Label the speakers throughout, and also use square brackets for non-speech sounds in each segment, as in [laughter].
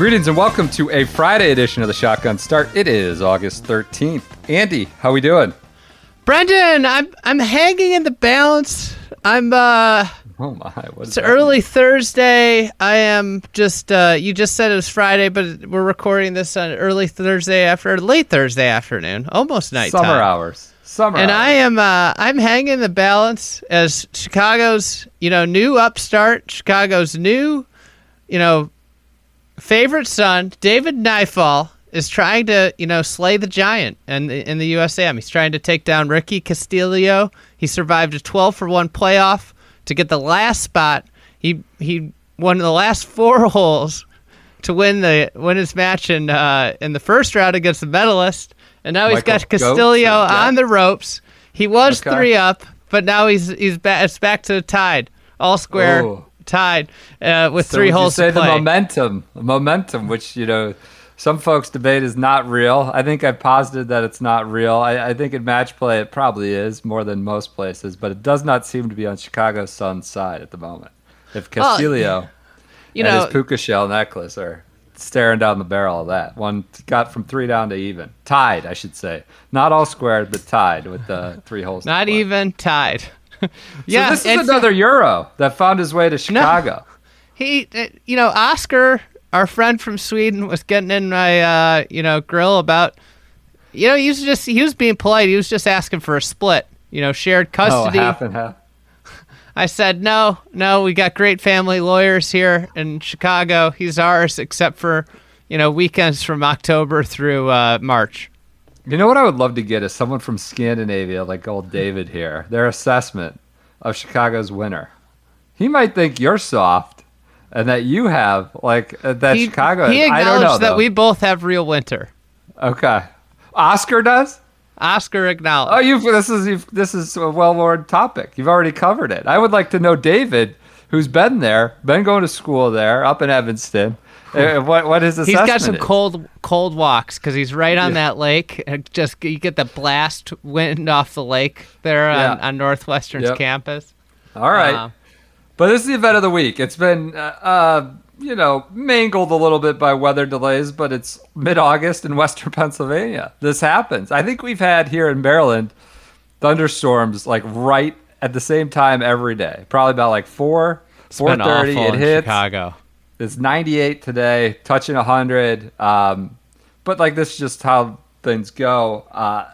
Speaker 1: Greetings and welcome to a Friday edition of the Shotgun Start. It is August 13th. Andy, how are we doing?
Speaker 2: Brendan, I'm I'm hanging in the balance. I'm uh
Speaker 1: Oh my,
Speaker 2: it's early Thursday. I am just uh you just said it was Friday, but we're recording this on early Thursday after late Thursday afternoon, almost night.
Speaker 1: Summer hours. Summer
Speaker 2: And
Speaker 1: hours.
Speaker 2: I am uh I'm hanging in the balance as Chicago's, you know, new upstart, Chicago's new, you know, favorite son, David Nyfjäll, is trying to, you know, slay the giant in the, in the USAM. He's trying to take down Ricky Castillo. He survived a 12 for 1 playoff to get the last spot. He he won the last four [laughs] holes to win the win his match in uh, in the first round against the medalist. And now he's got Castillo
Speaker 1: yeah.
Speaker 2: on the ropes. He was
Speaker 1: Okay.
Speaker 2: 3 up, but now he's he's back it's back to the tied. All square
Speaker 1: Oh.
Speaker 2: Tied uh, with
Speaker 1: So
Speaker 2: three
Speaker 1: you
Speaker 2: holes
Speaker 1: say
Speaker 2: to play.
Speaker 1: the momentum, the momentum, which you know, some folks debate is not real. I think I've posited that it's not real. I, I think in match play it probably is more than most places, but it does not seem to be on Chicago Sun's side at the moment. If
Speaker 2: Well,
Speaker 1: Castillo
Speaker 2: you
Speaker 1: and
Speaker 2: know,
Speaker 1: his puka shell necklace are staring down the barrel of that. One got from three down to even, tied, I should say, not all squared, but tied with the three holes.
Speaker 2: not even tied. [laughs]
Speaker 1: So
Speaker 2: yeah,
Speaker 1: this is another Euro that found his way to Chicago.
Speaker 2: he uh, you know oscar our friend from sweden was getting in my uh you know grill about you know he was just he was being polite he was just asking for a split you know shared custody.
Speaker 1: Oh, half and half.
Speaker 2: i said no no we got great family lawyers here in chicago he's ours except for you know weekends from october through uh march
Speaker 1: You know what I would love to get is someone from Scandinavia, like old David here, their assessment of Chicago's winner. He might think you're soft, and that you have like uh, that
Speaker 2: he,
Speaker 1: Chicago.
Speaker 2: he
Speaker 1: I don't
Speaker 2: acknowledged
Speaker 1: know.
Speaker 2: that
Speaker 1: though.
Speaker 2: we both have real winter
Speaker 1: okay. Oscar does.
Speaker 2: oscar acknowledged
Speaker 1: Oh, you've This is you've, this is a well-worn topic. You've already covered it. I would like to know David, who's been there, been going to school there, up in Evanston. Uh, what what his
Speaker 2: He's
Speaker 1: assessment
Speaker 2: got some
Speaker 1: is.
Speaker 2: cold cold walks because he's right on that lake. and Just you get the blast wind off the lake there on,
Speaker 1: Yeah.
Speaker 2: on Northwestern's
Speaker 1: Yep.
Speaker 2: campus.
Speaker 1: All right.
Speaker 2: Um,
Speaker 1: But this is the event of the week. It's been, uh, uh, you know, mangled a little bit by weather delays, but it's mid August in [laughs] Western Pennsylvania. This happens. I think we've had here in Maryland thunderstorms like right at the same time every day. Probably about like four, four
Speaker 2: awful
Speaker 1: It hits.
Speaker 2: Chicago.
Speaker 1: It's ninety eight today, touching hundred. Um, but like this is just how things go. Uh,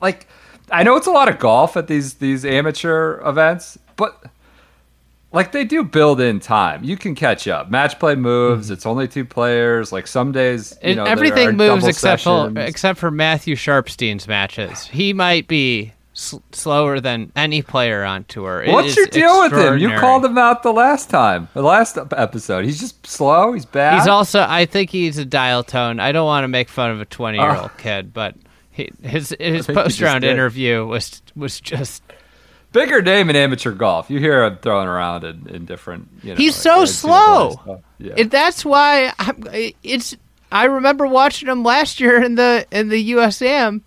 Speaker 1: like I know it's a lot of golf at these these amateur events, but like they do build in time. You can catch up. Match play moves. It's only two players. Like some days, you know,
Speaker 2: everything moves except for except for Matthew Sharpstein's matches. He might be s- slower than any player on tour. It
Speaker 1: What's
Speaker 2: is
Speaker 1: your deal with him? You called him out the last time, the last episode. He's just slow. He's bad.
Speaker 2: He's also. I think he's a dial tone. I don't want to make fun of a twenty-year-old
Speaker 1: Oh.
Speaker 2: kid, but he, his his post round interview was was just
Speaker 1: bigger name in amateur golf. You hear him throwing around in, in different. You know,
Speaker 2: He's so
Speaker 1: NCAA
Speaker 2: slow.
Speaker 1: Yeah.
Speaker 2: It, that's why I'm, it's. I remember watching him last year in the in the USM.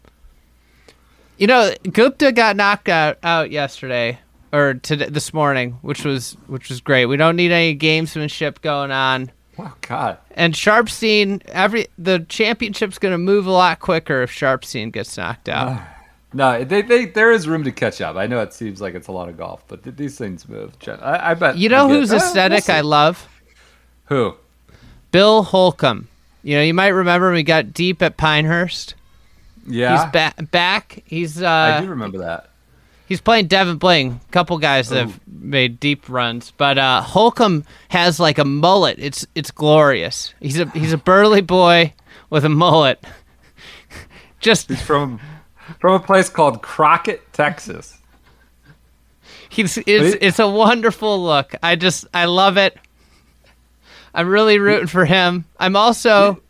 Speaker 2: You know, Gupta got knocked out, out yesterday or today this morning, which was which was great. We don't need any gamesmanship going on.
Speaker 1: oh God.
Speaker 2: And Sharpstein, every the championship's going to move a lot quicker if Sharpstein gets knocked out. [sighs]
Speaker 1: No, they, they there is room to catch up. I know it seems like it's a lot of golf, but th- these things move. I, I bet
Speaker 2: you know
Speaker 1: we get-
Speaker 2: who's
Speaker 1: Eh, we'll
Speaker 2: aesthetic. I love?
Speaker 1: Who?
Speaker 2: Bill Holcomb. You know, you might remember we got deep at Pinehurst.
Speaker 1: Yeah,
Speaker 2: He's ba- back. He's uh,
Speaker 1: I do remember that.
Speaker 2: He's playing Devon Bling. A couple guys that have made deep runs, but uh, Holcomb has like a mullet. It's it's glorious. He's a he's a burly boy with a mullet. [laughs] Just
Speaker 1: He's from from a place called Crockett, Texas.
Speaker 2: He's it's, it's a wonderful look. I just I love it. I'm really rooting for him. I'm also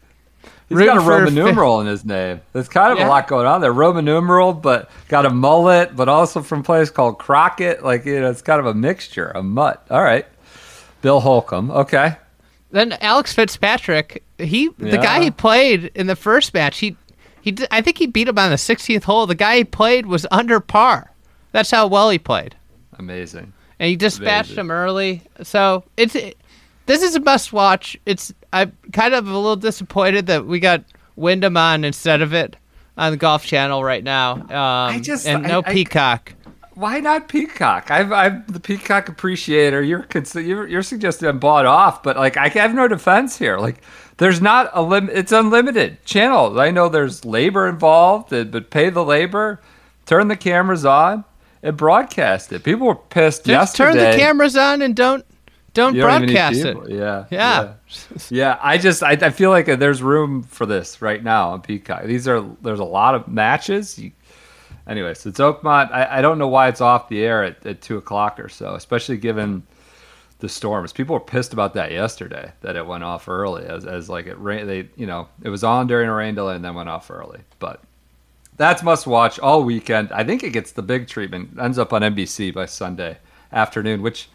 Speaker 1: He's
Speaker 2: rooting
Speaker 1: got a Roman numeral in his name. There's kind of
Speaker 2: Yeah.
Speaker 1: a lot going on there. Roman numeral, but got a mullet, but also from a place called Crockett. Like, you know, it's kind of a mixture, a mutt. All right. Bill Holcomb. Okay.
Speaker 2: Then Alex Fitzpatrick, he the guy he played in the first match, he he I think he beat him on the 16th hole. The guy he played was under par. That's how well he played,
Speaker 1: Amazing.
Speaker 2: and he dispatched
Speaker 1: Amazing.
Speaker 2: him early. So it's it, this is a must watch. It's I'm kind of a little disappointed that we got Wyndham on instead of it on the Golf Channel right now. Um,
Speaker 1: just-
Speaker 2: and
Speaker 1: I-
Speaker 2: no
Speaker 1: I-
Speaker 2: Peacock.
Speaker 1: Why not Peacock? I'm, I'm the Peacock appreciator. You're, you're you're suggesting I'm bought off, but like I have no defense here. Like there's not a limit. It's unlimited channels. I know there's labor involved, but pay the labor, turn the cameras on, and broadcast it. People were pissed
Speaker 2: Just
Speaker 1: yesterday.
Speaker 2: turn the cameras on and don't don't
Speaker 1: don't
Speaker 2: broadcast it.
Speaker 1: Yeah,
Speaker 2: Yeah.
Speaker 1: yeah. Yeah, I just I, I feel like there's room for this right now on Peacock. These are there's a lot of matches. You, anyways, it's Oakmont. I, I don't know why it's off the air at, at two o'clock or so, especially given the storms. People were pissed about that yesterday that it went off early as, as like it rain. They you know it was on during a rain delay and then went off early, but. That's must watch all weekend. I think it gets the big treatment. Ends up on NBC by Sunday afternoon, which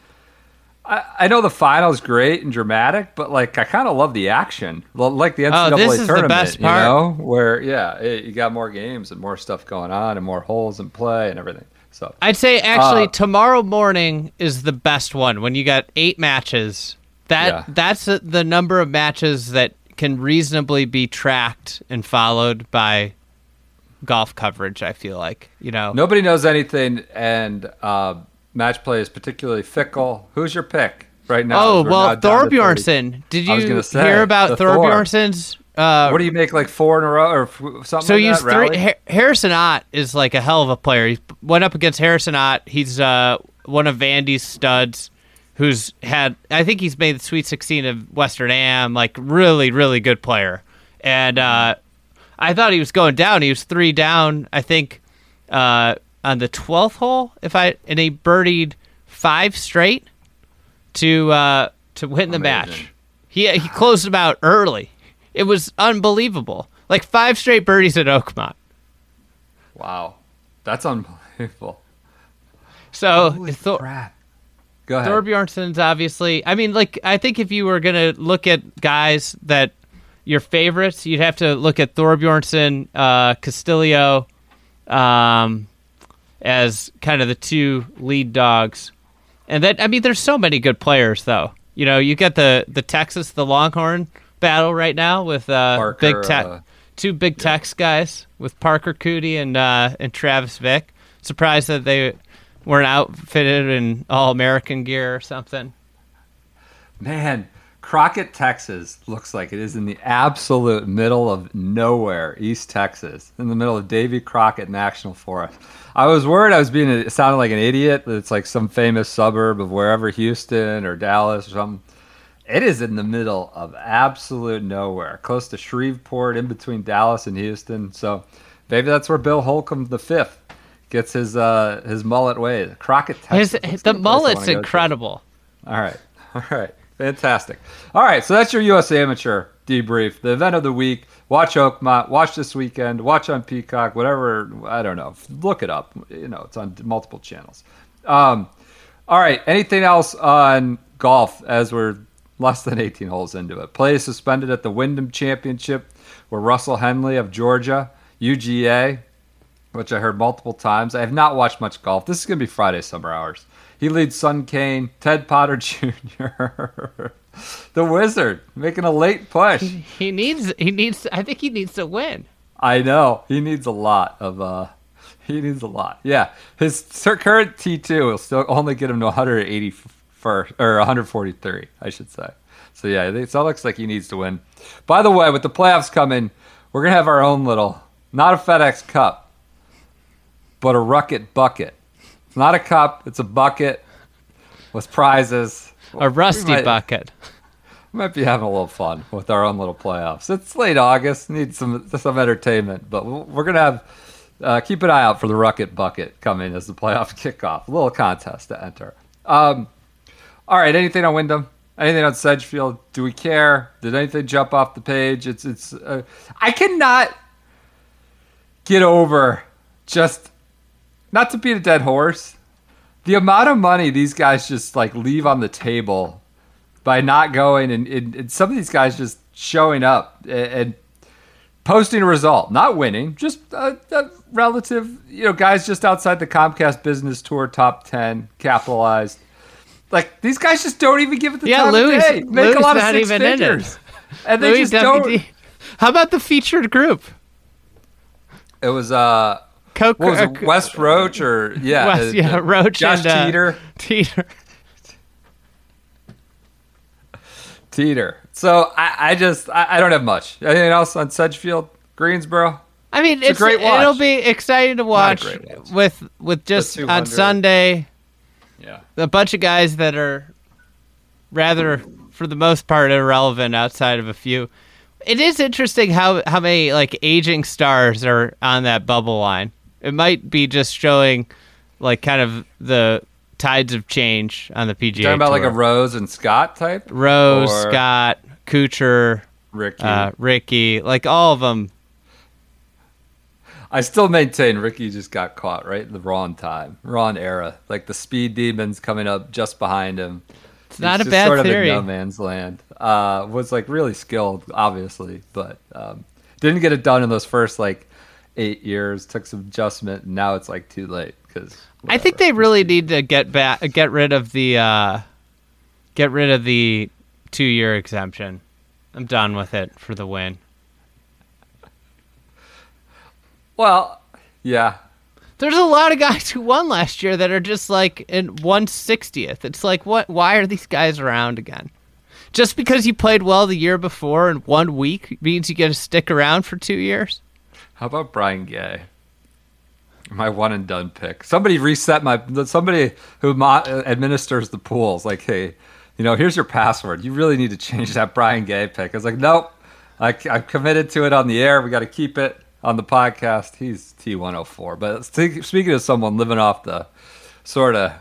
Speaker 1: I, I know the final's great and dramatic, but like I kind of love the action, like the NCAA
Speaker 2: Oh, this is the
Speaker 1: tournament.
Speaker 2: best part.
Speaker 1: You know, where yeah, it, you got more games and more stuff going on and more holes in play and everything. So
Speaker 2: I'd say actually
Speaker 1: Uh,
Speaker 2: tomorrow morning is the best one when you got eight matches. That
Speaker 1: Yeah.
Speaker 2: that's the- the number of matches that can reasonably be tracked and followed by golf coverage. I feel like you know.
Speaker 1: nobody knows anything, and uh, match play is particularly fickle. Who's your pick right now?
Speaker 2: Oh well,
Speaker 1: now down to 30?
Speaker 2: Thorbjornsen. Did you
Speaker 1: say,
Speaker 2: hear about
Speaker 1: the Thor.
Speaker 2: Uh,
Speaker 1: What do you make like four in a row or something?
Speaker 2: so
Speaker 1: like that,
Speaker 2: three. Ha- Harrison Ott is like a hell of a player. He went up against Harrison Ott. He's uh, one of Vandy's studs, who's had. I think he's made the Sweet 16 of Western Am. Like really, really good player. And uh, I thought he was going down. He was three down. I think uh, on the 12th hole. If I and he birdied five straight to uh, to win the
Speaker 1: Amazing.
Speaker 2: match. He he closed them out early. It was unbelievable. Like five straight birdies at Oakmont.
Speaker 1: Wow, that's unbelievable.
Speaker 2: So
Speaker 1: Holy
Speaker 2: Thor-
Speaker 1: crap! Go ahead.
Speaker 2: Thorbjornsen's obviously. I mean, like I think if you were gonna look at guys that your favorites, you'd have to look at Thorbjornsen, uh, Castillo, um, as kind of the two lead dogs. And then I mean, there's so many good players though. You know, you get the the Texas the Longhorn battle right now with uh,
Speaker 1: Parker,
Speaker 2: big Tex,
Speaker 1: uh,
Speaker 2: two big Tex guys with Parker Coody and uh, and Travis Vick. Surprised that they weren't outfitted in all American gear or something.
Speaker 1: Man, Crockett, Texas looks like it is in the absolute middle of nowhere, East Texas, in the middle of Davy Crockett National Forest. I was worried I was being it sounded like an idiot. That it's like some famous suburb of wherever Houston or Dallas or something. It is in the middle of absolute nowhere, close to Shreveport, in between Dallas and Houston. So maybe that's where Bill Holcomb the fifth gets his uh, his mullet ways. Crockett, Texas. Looks
Speaker 2: the
Speaker 1: like a place I
Speaker 2: mullet's incredible.
Speaker 1: All right. [laughs] All right. Fantastic. All right. So that's your U.S. Amateur debrief. The event of the week. Watch Oakmont. Watch this weekend. Watch on Peacock. Whatever. I don't know. Look it up. You know, it's on multiple channels. Um, all right. Anything else on golf as we're less than 18 holes into it? Play is suspended at the Wyndham Championship where Russell Henley of Georgia, UGA, which I heard multiple times. I have not watched much golf. This is going to be Friday summer hours. He leads Sun Kane, Ted Potter [laughs] Jr., [laughs] the Wizard, making a late push.
Speaker 2: He needs. He needs. I think he needs to win.
Speaker 1: I know he needs a lot of. uh He needs a lot. Yeah, his current T two will still only get him to 180 first or 143, I should say. So yeah, it looks like he needs to win. By the way, with the playoffs coming, we're gonna have our own little, not a FedEx Cup, but a Rucket bucket. It's not a cup; it's a bucket with prizes.
Speaker 2: A rusty
Speaker 1: might-
Speaker 2: bucket. [laughs]
Speaker 1: might be having a little fun with our own little playoffs. It's late August, need some some entertainment, but we're gonna have uh, keep an eye out for the Rocket Bucket coming as the playoff [laughs] kickoff. A little contest to enter. Um, all right, anything on Wyndham? Anything on Sedgefield? Do we care? Did anything jump off the page? It's it's. Uh, I cannot get over just not to beat a dead horse. The amount of money these guys just like leave on the table by not going, and, and, and some of these guys just showing up and, and posting a result, not winning, just a, a relative, you know, guys just outside the Comcast Business Tour top ten, capitalized. Like these guys just don't even give it the
Speaker 2: Yeah,
Speaker 1: time
Speaker 2: Louis-
Speaker 1: of day. Make
Speaker 2: Louis
Speaker 1: a lot of
Speaker 2: not
Speaker 1: six
Speaker 2: even in it.
Speaker 1: figures, and they
Speaker 2: Louis
Speaker 1: just don't.
Speaker 2: How about the featured group?
Speaker 1: It was uh,
Speaker 2: Coke,
Speaker 1: what was
Speaker 2: uh,
Speaker 1: it, Wes Roach or yeah,
Speaker 2: West-
Speaker 1: uh,
Speaker 2: yeah,
Speaker 1: uh,
Speaker 2: Roach
Speaker 1: Josh
Speaker 2: and, uh,
Speaker 1: Teater.
Speaker 2: Teater. [laughs]
Speaker 1: Teater. So I, I just I, I don't have much. Anything else on Sedgefield, Greensboro?
Speaker 2: I mean,
Speaker 1: It's a
Speaker 2: it's,
Speaker 1: great watch.
Speaker 2: it'll be exciting to watch,
Speaker 1: watch.
Speaker 2: with with just on Sunday
Speaker 1: Yeah.
Speaker 2: a bunch of guys that are rather, for the most part, irrelevant outside of a few. It is interesting how how many like aging stars are on that bubble line. It might be just showing like kind of the tides of change on the PGA.
Speaker 1: Talking about like a Rose and Scott type?
Speaker 2: Rose,
Speaker 1: Or
Speaker 2: Scott, Kuchar,
Speaker 1: Ricky.
Speaker 2: uh, Ricky, like all of them.
Speaker 1: I still maintain Ricky just got caught right in the wrong time, wrong era. Like the speed demons coming up just behind him. It's
Speaker 2: not a bad
Speaker 1: sort of
Speaker 2: theory.
Speaker 1: in no man's land. Uh, was like really skilled, obviously, but um, didn't get it done in those first like eight years. Took some adjustment, and now it's like too late because
Speaker 2: I think they really need to get back, get rid of the, uh, get rid of the two-year exemption. I'm done with it for the win.
Speaker 1: Well, yeah,
Speaker 2: There's a lot of guys who won last year that are just like in one sixtieth. It's like, what? Why are these guys around again? Just because you played well the year before in one week means you get to stick around for two years?
Speaker 1: How about Brian Gay? My one and done pick. Somebody reset my. Somebody who mo- administers the pools. Like, hey, you know, here's your password. You really need to change that Brian Gay pick. I was like, nope. I, I'm committed to it on the air. We got to keep it on the podcast. He's T104. But speak- speaking of someone living off the sort of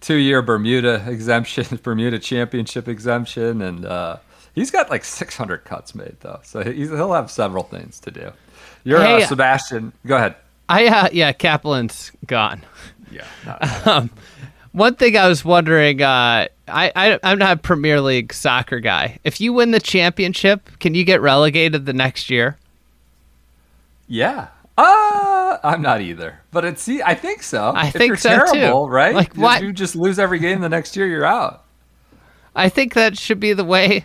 Speaker 1: two year Bermuda exemption, [laughs] Bermuda championship exemption, and uh, he's got like 600 cuts made though, so he'll have several things to do. You're
Speaker 2: Hey,
Speaker 1: uh, Sebastian. Go ahead.
Speaker 2: I uh, yeah, Kaplan's gone.
Speaker 1: Yeah. [laughs] not-
Speaker 2: One thing I was wondering, uh, I, I I'm not a Premier League soccer guy. If you win the championship, can you get relegated the next year?
Speaker 1: yeah. Uh, I'm not either, but it's see, I think so.
Speaker 2: I
Speaker 1: if
Speaker 2: think
Speaker 1: you're
Speaker 2: so,
Speaker 1: terrible,
Speaker 2: too.
Speaker 1: right?
Speaker 2: Like, what-
Speaker 1: You just lose every game the next year. You're out.
Speaker 2: I think that should be the way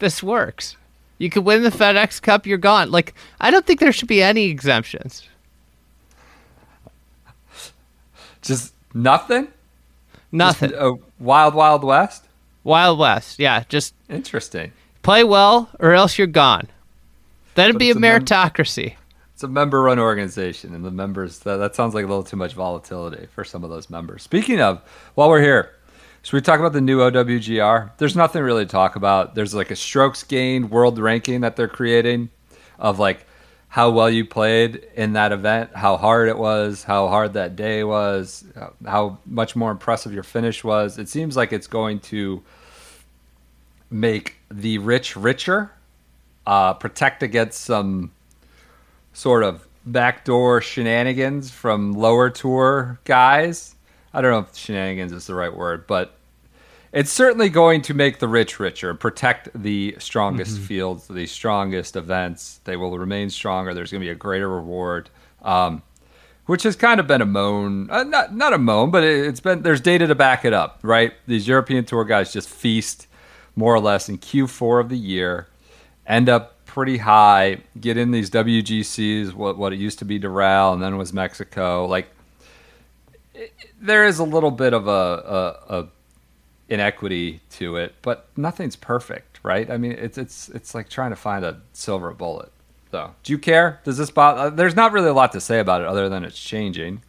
Speaker 2: this works. You could win the FedEx Cup, you're gone. Like I don't think there should be any exemptions.
Speaker 1: Just nothing.
Speaker 2: Nothing.
Speaker 1: Just, uh, wild, wild west.
Speaker 2: Wild West. Yeah, just
Speaker 1: Interesting.
Speaker 2: play well or else you're gone. That'd
Speaker 1: But
Speaker 2: be a
Speaker 1: it's a mem-
Speaker 2: meritocracy.
Speaker 1: It's a member-run organization, and the members that, that sounds like a little too much volatility for some of those members. Speaking of, while we're here, should we talk about the new OWGR? There's nothing really to talk about. There's like a strokes gained world ranking that they're creating of like how well you played in that event, how hard it was, how hard that day was, how much more impressive your finish was. It seems like it's going to make the rich richer, uh, protect against some sort of backdoor shenanigans from lower tour guys. I don't know if shenanigans is the right word, but it's certainly going to make the rich richer, protect the strongest fields, the strongest events. They will remain stronger. There's going to be a greater reward, um, which has kind of been a moan, uh, not not a moan, but it, it's been there's data to back it up, right? These European tour guys just feast more or less in Q4 of the year, end up pretty high, get in these WGCs, what what it used to be Doral and then was Mexico. Like it, there is a little bit of a, a, a inequity to it, but nothing's perfect, right? I mean, it's it's it's like trying to find a silver bullet. So, do you care? Does this bother? There's not really a lot to say about it other than it's changing.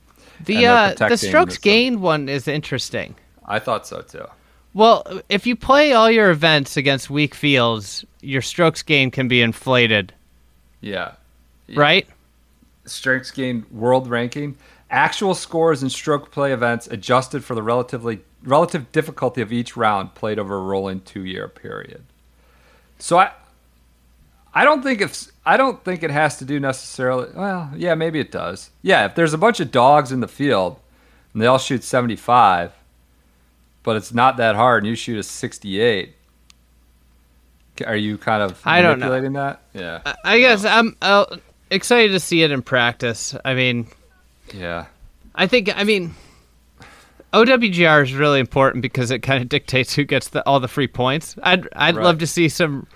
Speaker 2: The uh, the strokes
Speaker 1: the-
Speaker 2: gained one is interesting.
Speaker 1: I thought so too.
Speaker 2: Well, if you play all your events against weak fields, your strokes gained can be inflated,
Speaker 1: Yeah.
Speaker 2: right?
Speaker 1: strengths gain world ranking. Actual scores in stroke play events adjusted for the relatively relative difficulty of each round played over a rolling two year period. So I I don't think it's I don't think it has to do necessarily well, yeah, maybe it does. Yeah, if there's a bunch of dogs in the field and they all shoot 75, but it's not that hard and you shoot a 68, are you kind of
Speaker 2: I don't know.
Speaker 1: that? Yeah.
Speaker 2: I guess I'm uh, excited to see it in practice. I mean,
Speaker 1: Yeah.
Speaker 2: I think I mean OWGR is really important because it kind of dictates who gets the, all the free points. I'd I'd
Speaker 1: Right.
Speaker 2: love to see some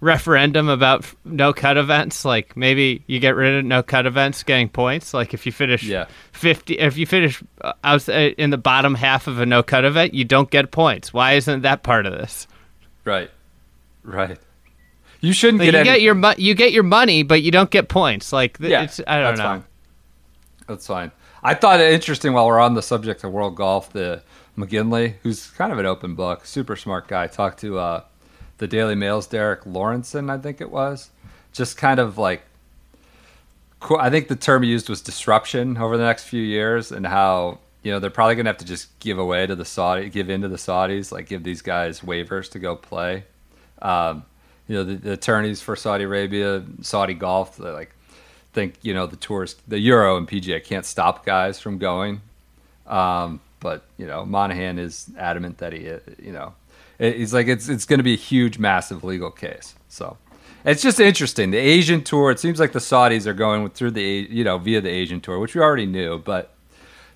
Speaker 2: referendum about no cut events. Like maybe you get rid of no cut events getting points. Like if you finish
Speaker 1: Yeah.
Speaker 2: fifty, if you finish uh, in the bottom half of a no cut event, you don't get points. Why isn't that part of this?
Speaker 1: Right. Right. You shouldn't
Speaker 2: Like,
Speaker 1: get
Speaker 2: you
Speaker 1: any
Speaker 2: get your you get your money, but you don't get points. Like th-
Speaker 1: Yeah,
Speaker 2: it's, I don't
Speaker 1: that's
Speaker 2: know.
Speaker 1: Fine. That's fine. I thought it interesting while we're on the subject of world golf, the McGinley, who's kind of an open book, super smart guy, talked to uh, the Daily Mail's Derek Lawrenson, I think it was, just kind of like, I think the term he used was disruption over the next few years, and how you know they're probably gonna have to just give away to the Saudi, give in to the Saudis, like give these guys waivers to go play. Um, you know the, the attorneys for Saudi Arabia, Saudi golf, like think you know the tours, the Euro and PGA can't stop guys from going. Um, but you know Monahan is adamant that he, you know, he's like it's it's going to be a huge, massive legal case. So it's just interesting. The Asian tour. It seems like the Saudis are going through the you know via the Asian tour, which we already knew, but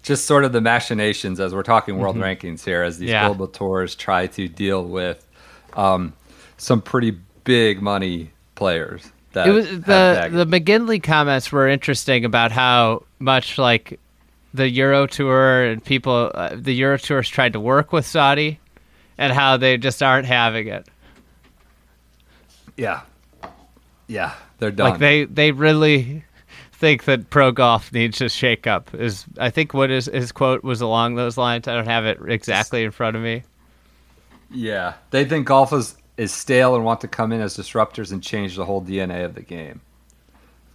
Speaker 1: just sort of the machinations as we're talking world rankings here, as these
Speaker 2: Yeah.
Speaker 1: global tours try to deal with um, some pretty big money players. That
Speaker 2: it was the the McGinley comments were interesting about how much like the Euro Tour and people uh, the Euro Tours tried to work with Saudi, and how they just aren't having it.
Speaker 1: yeah, yeah, they're done.
Speaker 2: Like they they really think that pro golf needs to shake up. Is I think what his his quote was along those lines. I don't have it exactly in front of me.
Speaker 1: Yeah, they think golf is, is stale and want to come in as disruptors and change the whole DNA of the game.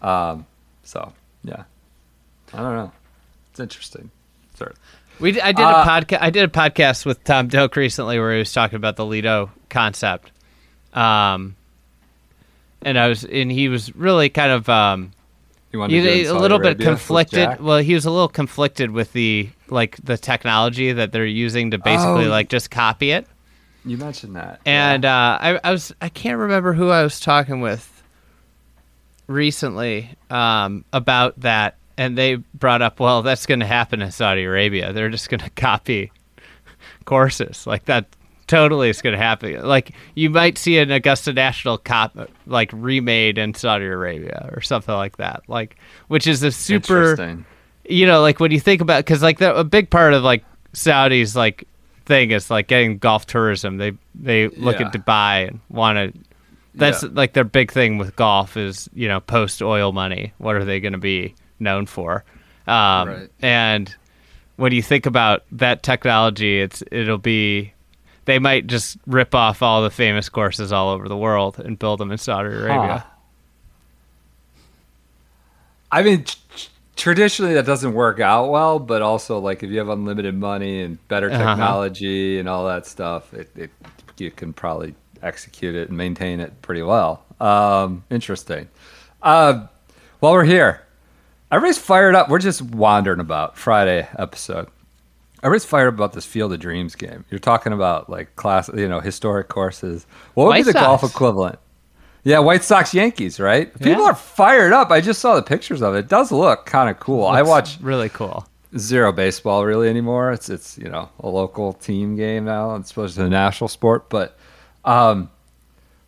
Speaker 1: Um, so yeah, I don't know. It's interesting. Sort of.
Speaker 2: We d- I did
Speaker 1: Uh,
Speaker 2: a podcast. I did a podcast with Tom Doak recently where he was talking about the Lido concept, um, and I was and he was really kind of um,
Speaker 1: You want
Speaker 2: he,
Speaker 1: to do it
Speaker 2: a little bit
Speaker 1: Arabia with
Speaker 2: conflicted. Well, he was a little conflicted with the like the technology that they're using to basically
Speaker 1: Oh.
Speaker 2: like just copy it.
Speaker 1: You mentioned that,
Speaker 2: And
Speaker 1: yeah.
Speaker 2: uh, I, I was I can't remember who I was talking with recently um, about that, and they brought up, well, that's going to happen in Saudi Arabia. They're just going [laughs] to copy courses like that. Totally, is going to happen. Like you might see an Augusta National cop like remade in Saudi Arabia or something like that. Like, which is a super
Speaker 1: Interesting.
Speaker 2: you know, like when you think about, because like the, a big part of like Saudi's like thing is like getting golf tourism. They they look
Speaker 1: Yeah.
Speaker 2: at Dubai and want to. That's
Speaker 1: Yeah.
Speaker 2: like their big thing with golf is you know post oil money. What are they going to be known for? Um,
Speaker 1: Right.
Speaker 2: And when you think about that technology, it's it'll be. They might just rip off all the famous courses all over the world and build them in Saudi Arabia.
Speaker 1: Huh. I mean, tr- tr- traditionally that doesn't work out well, but also like if you have unlimited money and better
Speaker 2: Uh-huh.
Speaker 1: technology and all that stuff, it, it you can probably execute it and maintain it pretty well. Um, interesting. Uh, while we're here, everybody's fired up. We're just wandering about Friday episode. Everybody's fired up about this Field of Dreams game. You're talking about like class, you know, historic courses. What would
Speaker 2: White
Speaker 1: be the golf equivalent? Yeah, White Sox Yankees, right? People
Speaker 2: Yeah.
Speaker 1: are fired up. I just saw the pictures of it. It does look kind of cool. I watch
Speaker 2: really cool.
Speaker 1: zero baseball really anymore. It's it's you know a local team game now. It's supposed to be a national sport, but um,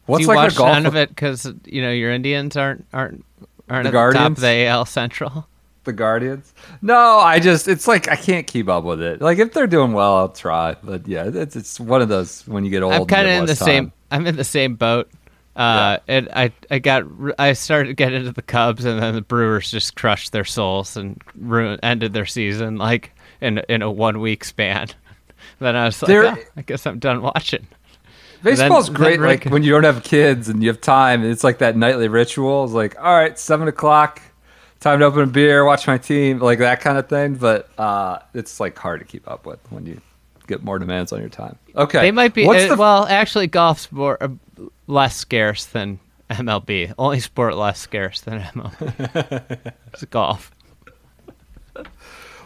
Speaker 1: what's
Speaker 2: Do you
Speaker 1: like
Speaker 2: watch
Speaker 1: the golf?
Speaker 2: none of it because you know your Indians aren't aren't aren't
Speaker 1: The
Speaker 2: at the top of the AL Central.
Speaker 1: the Guardians? No, I just it's like I can't keep up with it. Like if they're doing well, I'll try. But yeah, it's it's one of those when you get old.
Speaker 2: I'm kind of in the
Speaker 1: less
Speaker 2: same. I'm in the same boat. Uh, and I I got I started getting into the Cubs, and then the Brewers just crushed their souls and ruined ended their season like in in a one week span. [laughs] then I was like, "Oh, I guess I'm done watching.
Speaker 1: Baseball's
Speaker 2: then
Speaker 1: great,
Speaker 2: Rick-
Speaker 1: like when you don't have kids and you have time. It's like that nightly ritual. It's like, all right, seven o'clock, time to open a beer, watch my team, like that kind of thing. But uh, it's like hard to keep up with when you get more demands on your time. Okay,
Speaker 2: They might be. Uh,
Speaker 1: the-
Speaker 2: well, actually, golf's more uh, less scarce than MLB. Only sport less scarce than MLB. [laughs] it's golf.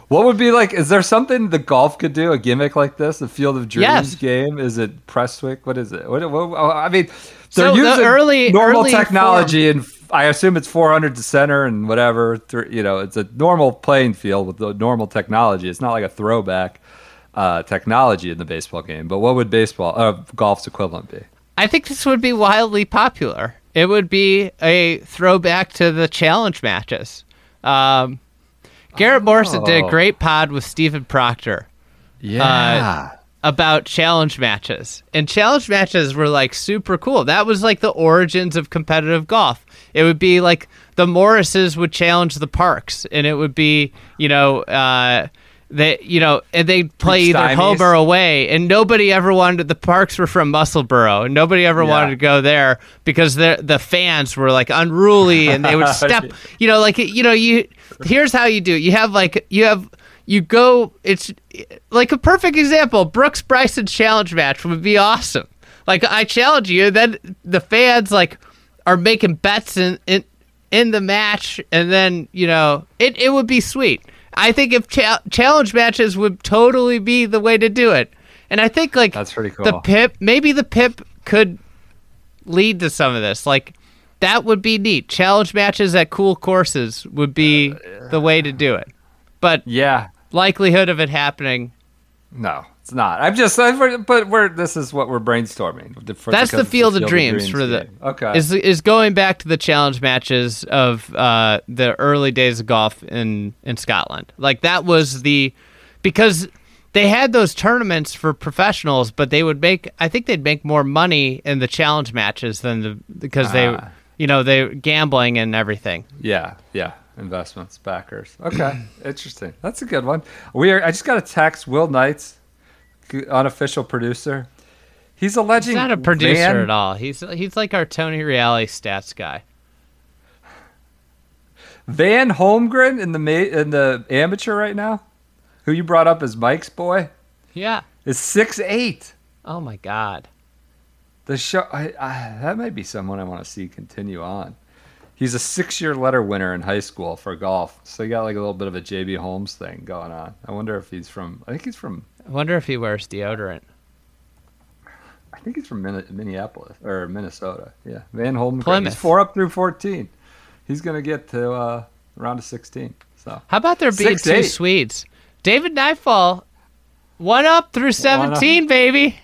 Speaker 1: What would be like? Is there something the golf could do? A gimmick like this? The Field of Dreams
Speaker 2: Yes.
Speaker 1: game? Is it Prestwick? What is it? What, what, I mean, they're
Speaker 2: So the
Speaker 1: using
Speaker 2: early-
Speaker 1: normal
Speaker 2: early
Speaker 1: technology, and I assume it's 400 to center and whatever. You know, it's a normal playing field with the normal technology. It's not like a throwback uh, technology in the baseball game. But what would baseball, uh, golf's equivalent be?
Speaker 2: I think this would be wildly popular. It would be a throwback to the challenge matches. Um, Garrett Morrison did a
Speaker 1: Oh.
Speaker 2: great pod with Stephen Proctor
Speaker 1: Yeah.
Speaker 2: about challenge matches. And challenge matches were like super cool. That was like the origins of competitive golf. It would be like the Morrises would challenge the Parks, and it would be, you know, uh, they, you know, and they'd play either
Speaker 1: Stymies.
Speaker 2: home or away, and nobody ever wanted. The Parks were from Musselburgh, and nobody ever
Speaker 1: Yeah.
Speaker 2: wanted to go there because the the fans were like unruly, and they would [laughs] step, you know, like you know, you. Here's how you do. it. You have like you have you go. It's like a perfect example. Brooks Bryson challenge match would be awesome. Like I challenge you, then the fans like are making bets in in, in the match, and then you know it it would be sweet. I think if cha- challenge matches would totally be the way to do it, and I think like
Speaker 1: That's pretty cool.
Speaker 2: The pip, maybe the pip could lead to some of this. Like that would be neat. Challenge matches at cool courses would be uh, the way to do it. But
Speaker 1: yeah.
Speaker 2: likelihood of it happening
Speaker 1: No, it's not. I'm just, I- we're- but we're this is what we're brainstorming. for-
Speaker 2: That's
Speaker 1: because
Speaker 2: the field of dreams for the
Speaker 1: game. okay.
Speaker 2: is is going back to the challenge matches of uh, the early days of golf in in Scotland. Like that was the because they had those tournaments for professionals, but they would make I think they'd make more money in the challenge matches than the because they
Speaker 1: Ah.
Speaker 2: you know they gambling and everything.
Speaker 1: yeah, yeah. Investments, backers. Okay, [clears throat] interesting. That's a good one. We are. I just got a text. Will Knights, unofficial producer. He's alleging
Speaker 2: He's not a producer
Speaker 1: Van-
Speaker 2: at all. He's he's like our Tony Reali stats guy.
Speaker 1: Van Holmgren in the ma- in the amateur right now, who you brought up as Mike's boy,
Speaker 2: Yeah.
Speaker 1: is six eight.
Speaker 2: Oh my God.
Speaker 1: The show I, I, that might be someone I want to see continue on. He's a six-year letter winner in high school for golf, so he got like a little bit of a JB Holmes thing going on. I wonder if he's from. I think he's from.
Speaker 2: I wonder if he wears deodorant.
Speaker 1: I think he's from Minneapolis or Minnesota. Yeah, Van Holmgren.
Speaker 2: Plymouth.
Speaker 1: He's four up through fourteen. He's gonna get to uh, round of sixteen. So
Speaker 2: How about there being
Speaker 1: Six,
Speaker 2: two
Speaker 1: eight.
Speaker 2: Swedes? David Nyfjäll, one up through seventeen, baby.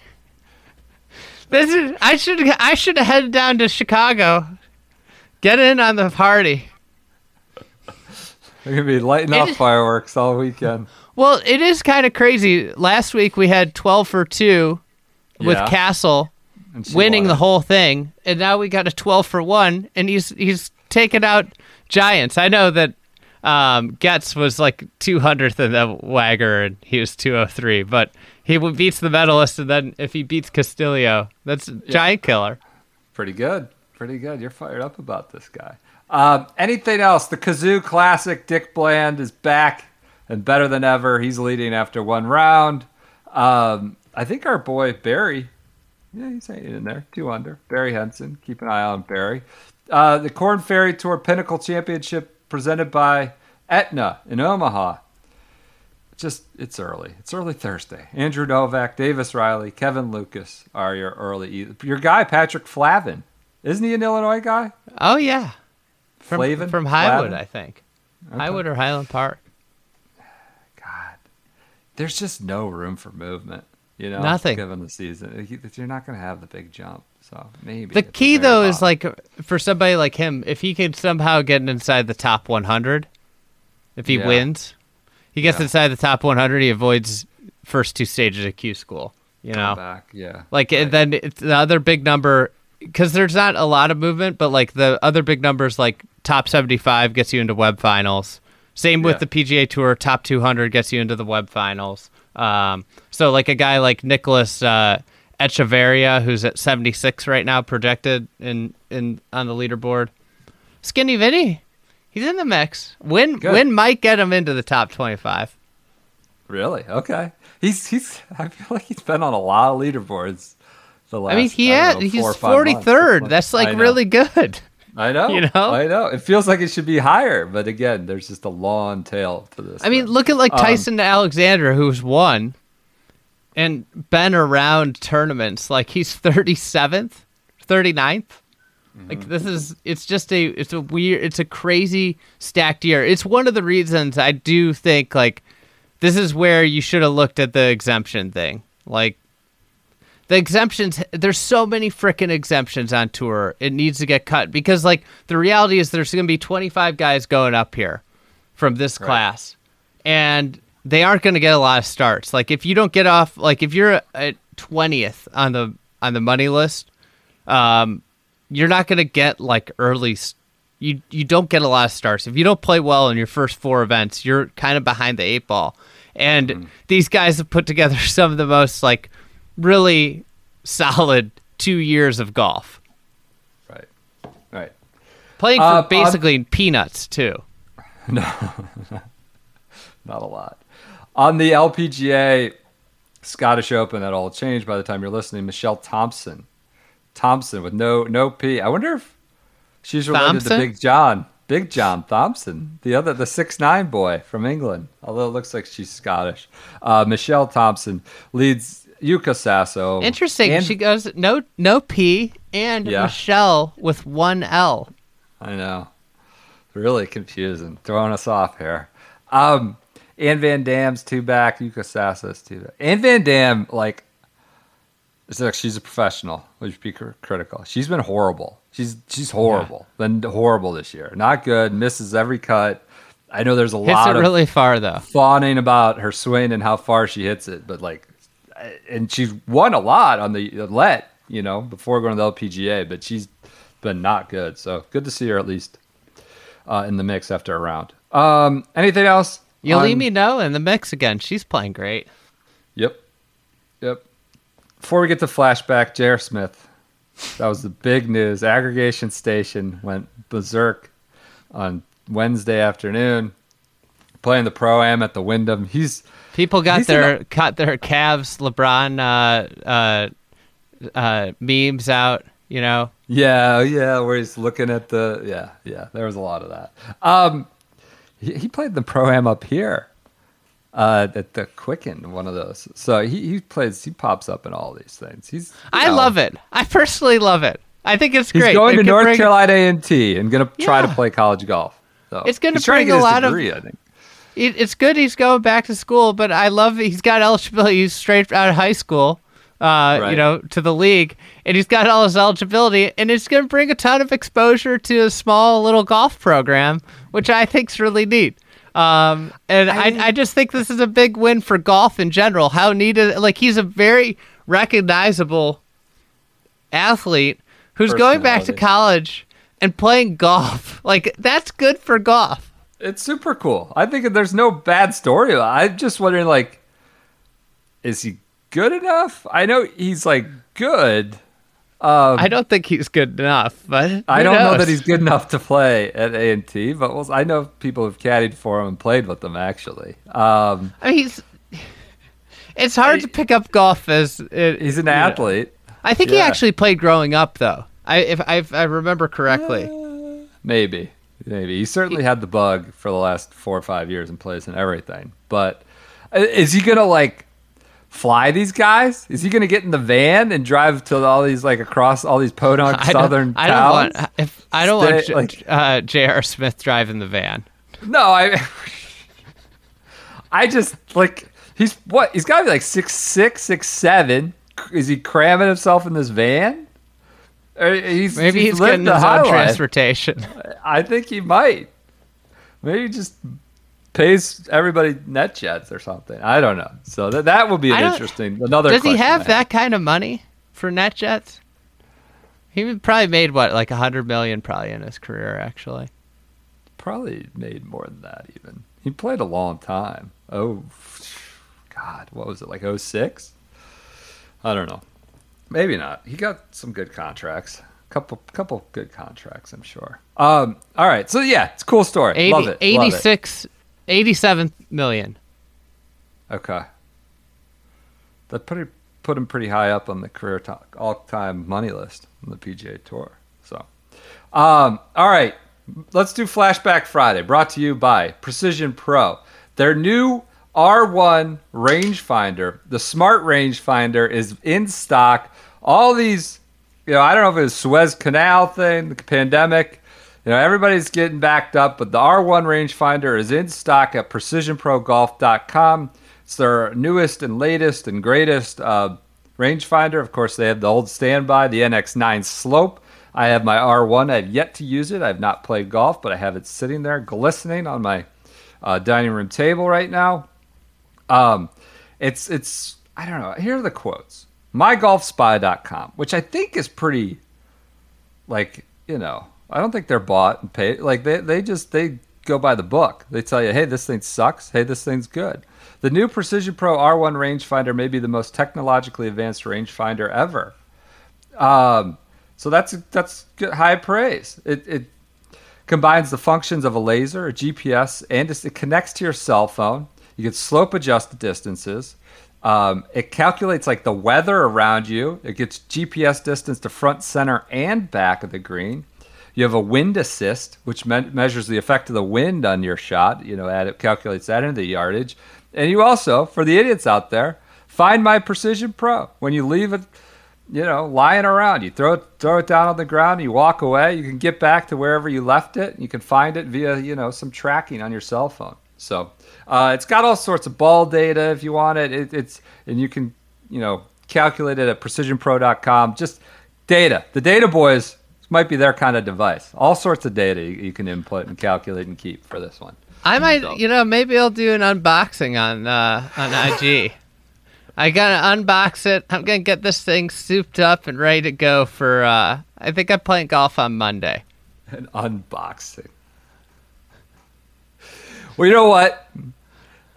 Speaker 2: This is I should I should have headed down to Chicago, get in on the party.
Speaker 1: they're gonna be lighting
Speaker 2: It
Speaker 1: up
Speaker 2: is-
Speaker 1: fireworks all weekend.
Speaker 2: Well, it is kind of crazy. Last week we had twelve for two with
Speaker 1: Yeah.
Speaker 2: Castle winning the whole thing, and now we got a twelve for one, and he's he's taken out Giants. I know that um, Getz was like two hundredth in the Wagger, and he was two hundred three, but he w- beats the medalist, and then if he beats Castillo, that's a giant killer.
Speaker 1: Pretty good. Pretty good. You're fired up about this guy. Um, anything else? The Kazoo Classic, Dick Bland is back and better than ever. He's leading after one round. Um, I think our boy Barry, yeah, he's hanging in there, two under. Barry Henson, keep an eye on Barry. Uh, the Corn Ferry Tour Pinnacle Championship presented by Aetna in Omaha. Just it's early. It's early Thursday. Andrew Novak, Davis Riley, Kevin Lucas are your early. Your guy Patrick Flavin, isn't he an Illinois guy?
Speaker 2: Oh yeah, from
Speaker 1: Flavin?
Speaker 2: from Highwood,
Speaker 1: Flavin?
Speaker 2: I think. Highwood or Highland Park.
Speaker 1: There's just no room for movement. You know,
Speaker 2: Nothing.
Speaker 1: given the season. You- You're not going to have the big jump. So maybe
Speaker 2: The key
Speaker 1: very
Speaker 2: though is like for somebody like him, if he can somehow get inside the top 100, if he
Speaker 1: Yeah.
Speaker 2: wins, he gets
Speaker 1: Yeah.
Speaker 2: inside the top 100. He avoids first two stages of Q school. You know,
Speaker 1: back. Yeah,
Speaker 2: like and then it's the other big number because there's not a lot of movement, but like the other big numbers, like top 75 gets you into web finals. Same with
Speaker 1: Yeah.
Speaker 2: the PGA Tour, top 200 gets you into the web finals. Um, so like a guy like Nicholas uh, Echavarria, who's at 76 right now, projected in in on the leaderboard. Skinny Vinny, He's in the mix. Win
Speaker 1: Good.
Speaker 2: win might get him into the top twenty-five.
Speaker 1: Really? Okay. He's he's. I feel like he's been on a lot of leaderboards. The last.
Speaker 2: I mean, he
Speaker 1: don't
Speaker 2: had
Speaker 1: know,
Speaker 2: he's
Speaker 1: four or five
Speaker 2: forty
Speaker 1: months.
Speaker 2: That's like really good.
Speaker 1: I know.
Speaker 2: you know?
Speaker 1: I know. It feels like it should be higher, but again, there's just a long tail to this.
Speaker 2: I mean, look at like
Speaker 1: Um,
Speaker 2: Tyson Alexander, who's won and been around tournaments. Like he's thirty seventh, 39th.
Speaker 1: Mm-hmm.
Speaker 2: Like this is it's just a it's a weird it's a crazy stacked year. It's one of the reasons I do think like this is where you should have looked at the exemption thing. Like the exemptions there's so many freaking exemptions on tour. It needs to get cut because like the reality is there's going to be 25 guys going up here from this class and they aren't going to get a lot of starts. Like if you don't get off like if you're at 20th on the on the money list, um you're not going to get like early you you don't get a lot of starts. If you don't play well in your first four events, you're kind of behind the eight ball. And these guys have put together [laughs] some of the most like really solid 2 years of golf.
Speaker 1: right, right.
Speaker 2: Playing for
Speaker 1: Uh, on-
Speaker 2: basically peanuts too. [laughs]
Speaker 1: No, not a lot. On the LPGA Scottish Open, that all changed by the time you're listening. Michele Thomson, Thomson with no no P. I wonder if she's related
Speaker 2: Thompson?
Speaker 1: to Big John, Big John Thompson, the other the six nine boy from England. Although it looks like she's Scottish. Uh, Michele Thomson leads Yuka Sasso.
Speaker 2: Interesting.
Speaker 1: and-
Speaker 2: she goes no no P and
Speaker 1: Yeah.
Speaker 2: Michele with one L.
Speaker 1: I know. Really confusing. Throwing us off here. Um, Anne Van Dam's two back. Yuka Sasso's two back. Anne Van Dam, like, it's like she's a professional. Would be cr- critical. She's been horrible. She's she's horrible. Been horrible this year. Not good. Misses every cut. I know there's a
Speaker 2: Hits
Speaker 1: lot
Speaker 2: it
Speaker 1: of
Speaker 2: really far though.
Speaker 1: fawning about her swing and how far she hits it, but like, and she's won a lot on the let, you know, before going to the LPGA, but she's been not good. So good to see her at least uh, in the mix after a round. Um, anything else?
Speaker 2: You'll
Speaker 1: on-
Speaker 2: leave me know in the mix again. She's playing great.
Speaker 1: Yep, yep. Before we get to flashback, J.R. Smith, that was the big news. Aggregation Station went berserk on Wednesday afternoon, playing the pro am at the Wyndham. He's
Speaker 2: People got
Speaker 1: He's
Speaker 2: their got their Cavs LeBron uh, uh, uh, memes out. You know,
Speaker 1: Yeah, yeah, where he's looking at the yeah, yeah. There was a lot of that. Um, he, he played the pro am up here, uh, at the Quicken, one of those. So he he plays, he pops up in all these things. He's
Speaker 2: I
Speaker 1: know,
Speaker 2: love it. I personally love it. I think it's great.
Speaker 1: He's going
Speaker 2: It
Speaker 1: to North
Speaker 2: bring-
Speaker 1: Carolina A and T and going to try to play college golf. So
Speaker 2: It's gonna
Speaker 1: he's
Speaker 2: bring a lot of-
Speaker 1: I think.
Speaker 2: It, it's good he's going back to school, but I love that he's got eligibility. He's straight out of high school, uh,
Speaker 1: Right.
Speaker 2: you know, to the league, and he's got all his eligibility, and it's going to bring a ton of exposure to a small little golf program, which I think's really neat. Um, and I, I, just think this is a big win for golf in general. How neat is like he's a very recognizable athlete who's going back to college and playing golf. [laughs] Like that's good for golf.
Speaker 1: It's super cool. I think there's no bad story. I'm just wondering, like, is he good enough? I know he's like good. Um,
Speaker 2: I don't think he's good enough, but
Speaker 1: I don't know that he's good enough to play at A and T, but we'll, I know people have caddied for him and played with them actually. Um,
Speaker 2: I mean, he's. It's hard to pick up golf as it,
Speaker 1: he's an
Speaker 2: you know.
Speaker 1: athlete,
Speaker 2: I think he actually played growing up, though. I if I, if I remember correctly.
Speaker 1: maybe, maybe. He certainly had the bug for the last four or five years and plays and everything. But uh, is he gonna like fly these guys? Is he gonna get in the van and drive to all these like across all these podunk [laughs]
Speaker 2: I
Speaker 1: southern
Speaker 2: I don't want if I don't want J-
Speaker 1: like-
Speaker 2: uh, J.R. Smith driving the van.
Speaker 1: No, I. [laughs] I just like he's what he's got to be like six six six seven. Is he cramming himself in this van? Or he's,
Speaker 2: Maybe he's,
Speaker 1: lived
Speaker 2: getting
Speaker 1: the
Speaker 2: his
Speaker 1: high
Speaker 2: own
Speaker 1: life.
Speaker 2: transportation. [laughs]
Speaker 1: I think he might. Maybe he just pays everybody net jets or something. I don't know. So that that would be an interesting. Another.
Speaker 2: Does he have that kind of money for NetJets? He probably made what like a hundred million probably in his career actually.
Speaker 1: Probably made more than that. Even he played a long time. Oh, God, what was it like? 06? I don't know. Maybe not. He got some good contracts. couple couple good contracts, I'm sure. Um, all right, so yeah, it's a cool story.
Speaker 2: 80,
Speaker 1: Love it. Love it.
Speaker 2: 86, 87 million.
Speaker 1: Okay. That pretty put him pretty high up on the career all-time money list on the PGA Tour. So, um, all right, let's do Flashback Friday. Brought to you by Precision Pro. Their new R1 rangefinder, the Smart Rangefinder, is in stock. All these, you know, I don't know if it was Suez Canal thing, the pandemic. You know, everybody's getting backed up, but the R1 rangefinder is in stock at precisionprogolf.com. It's their newest and latest and greatest uh, rangefinder. Of course, they have the old standby, the NX9 Slope. I have my R1. I've yet to use it. I've not played golf, but I have it sitting there glistening on my uh, dining room table right now. Um, it's it's I don't know. Here are the quotes. MyGolfSpy.com, which I think is pretty, like you know, I don't think they're bought and paid. Like they they just they go by the book. They tell you, hey, this thing sucks. Hey, this thing's good. The new Precision Pro R1 rangefinder may be the most technologically advanced rangefinder ever. Um, so that's that's good, high praise. It, it combines the functions of a laser, a GPS, and it connects to your cell phone. You can slope adjust the distances. Um, it calculates like the weather around you. It gets GPS distance to front, center, and back of the green. You have a wind assist, which me- measures the effect of the wind on your shot. You know, it calculates that into the yardage. And you also, for the idiots out there, find my Precision Pro. When you leave it, you know, lying around, you throw it, throw it down on the ground, you walk away. You can get back to wherever you left it. You can find it via, you know, some tracking on your cell phone. So uh, it's got all sorts of ball data if you want it. it. It's and you can, you know, calculate it at precisionpro.com. Just data. The data boys might be their kind of device. All sorts of data you, you can input and calculate and keep for this one.
Speaker 2: I might, you know, maybe I'll do an unboxing on uh, on IG. [laughs] I gotta unbox it. I'm gonna get this thing souped up and ready to go for. Uh, I think I'm playing golf on Monday.
Speaker 1: An unboxing. Well, you know what?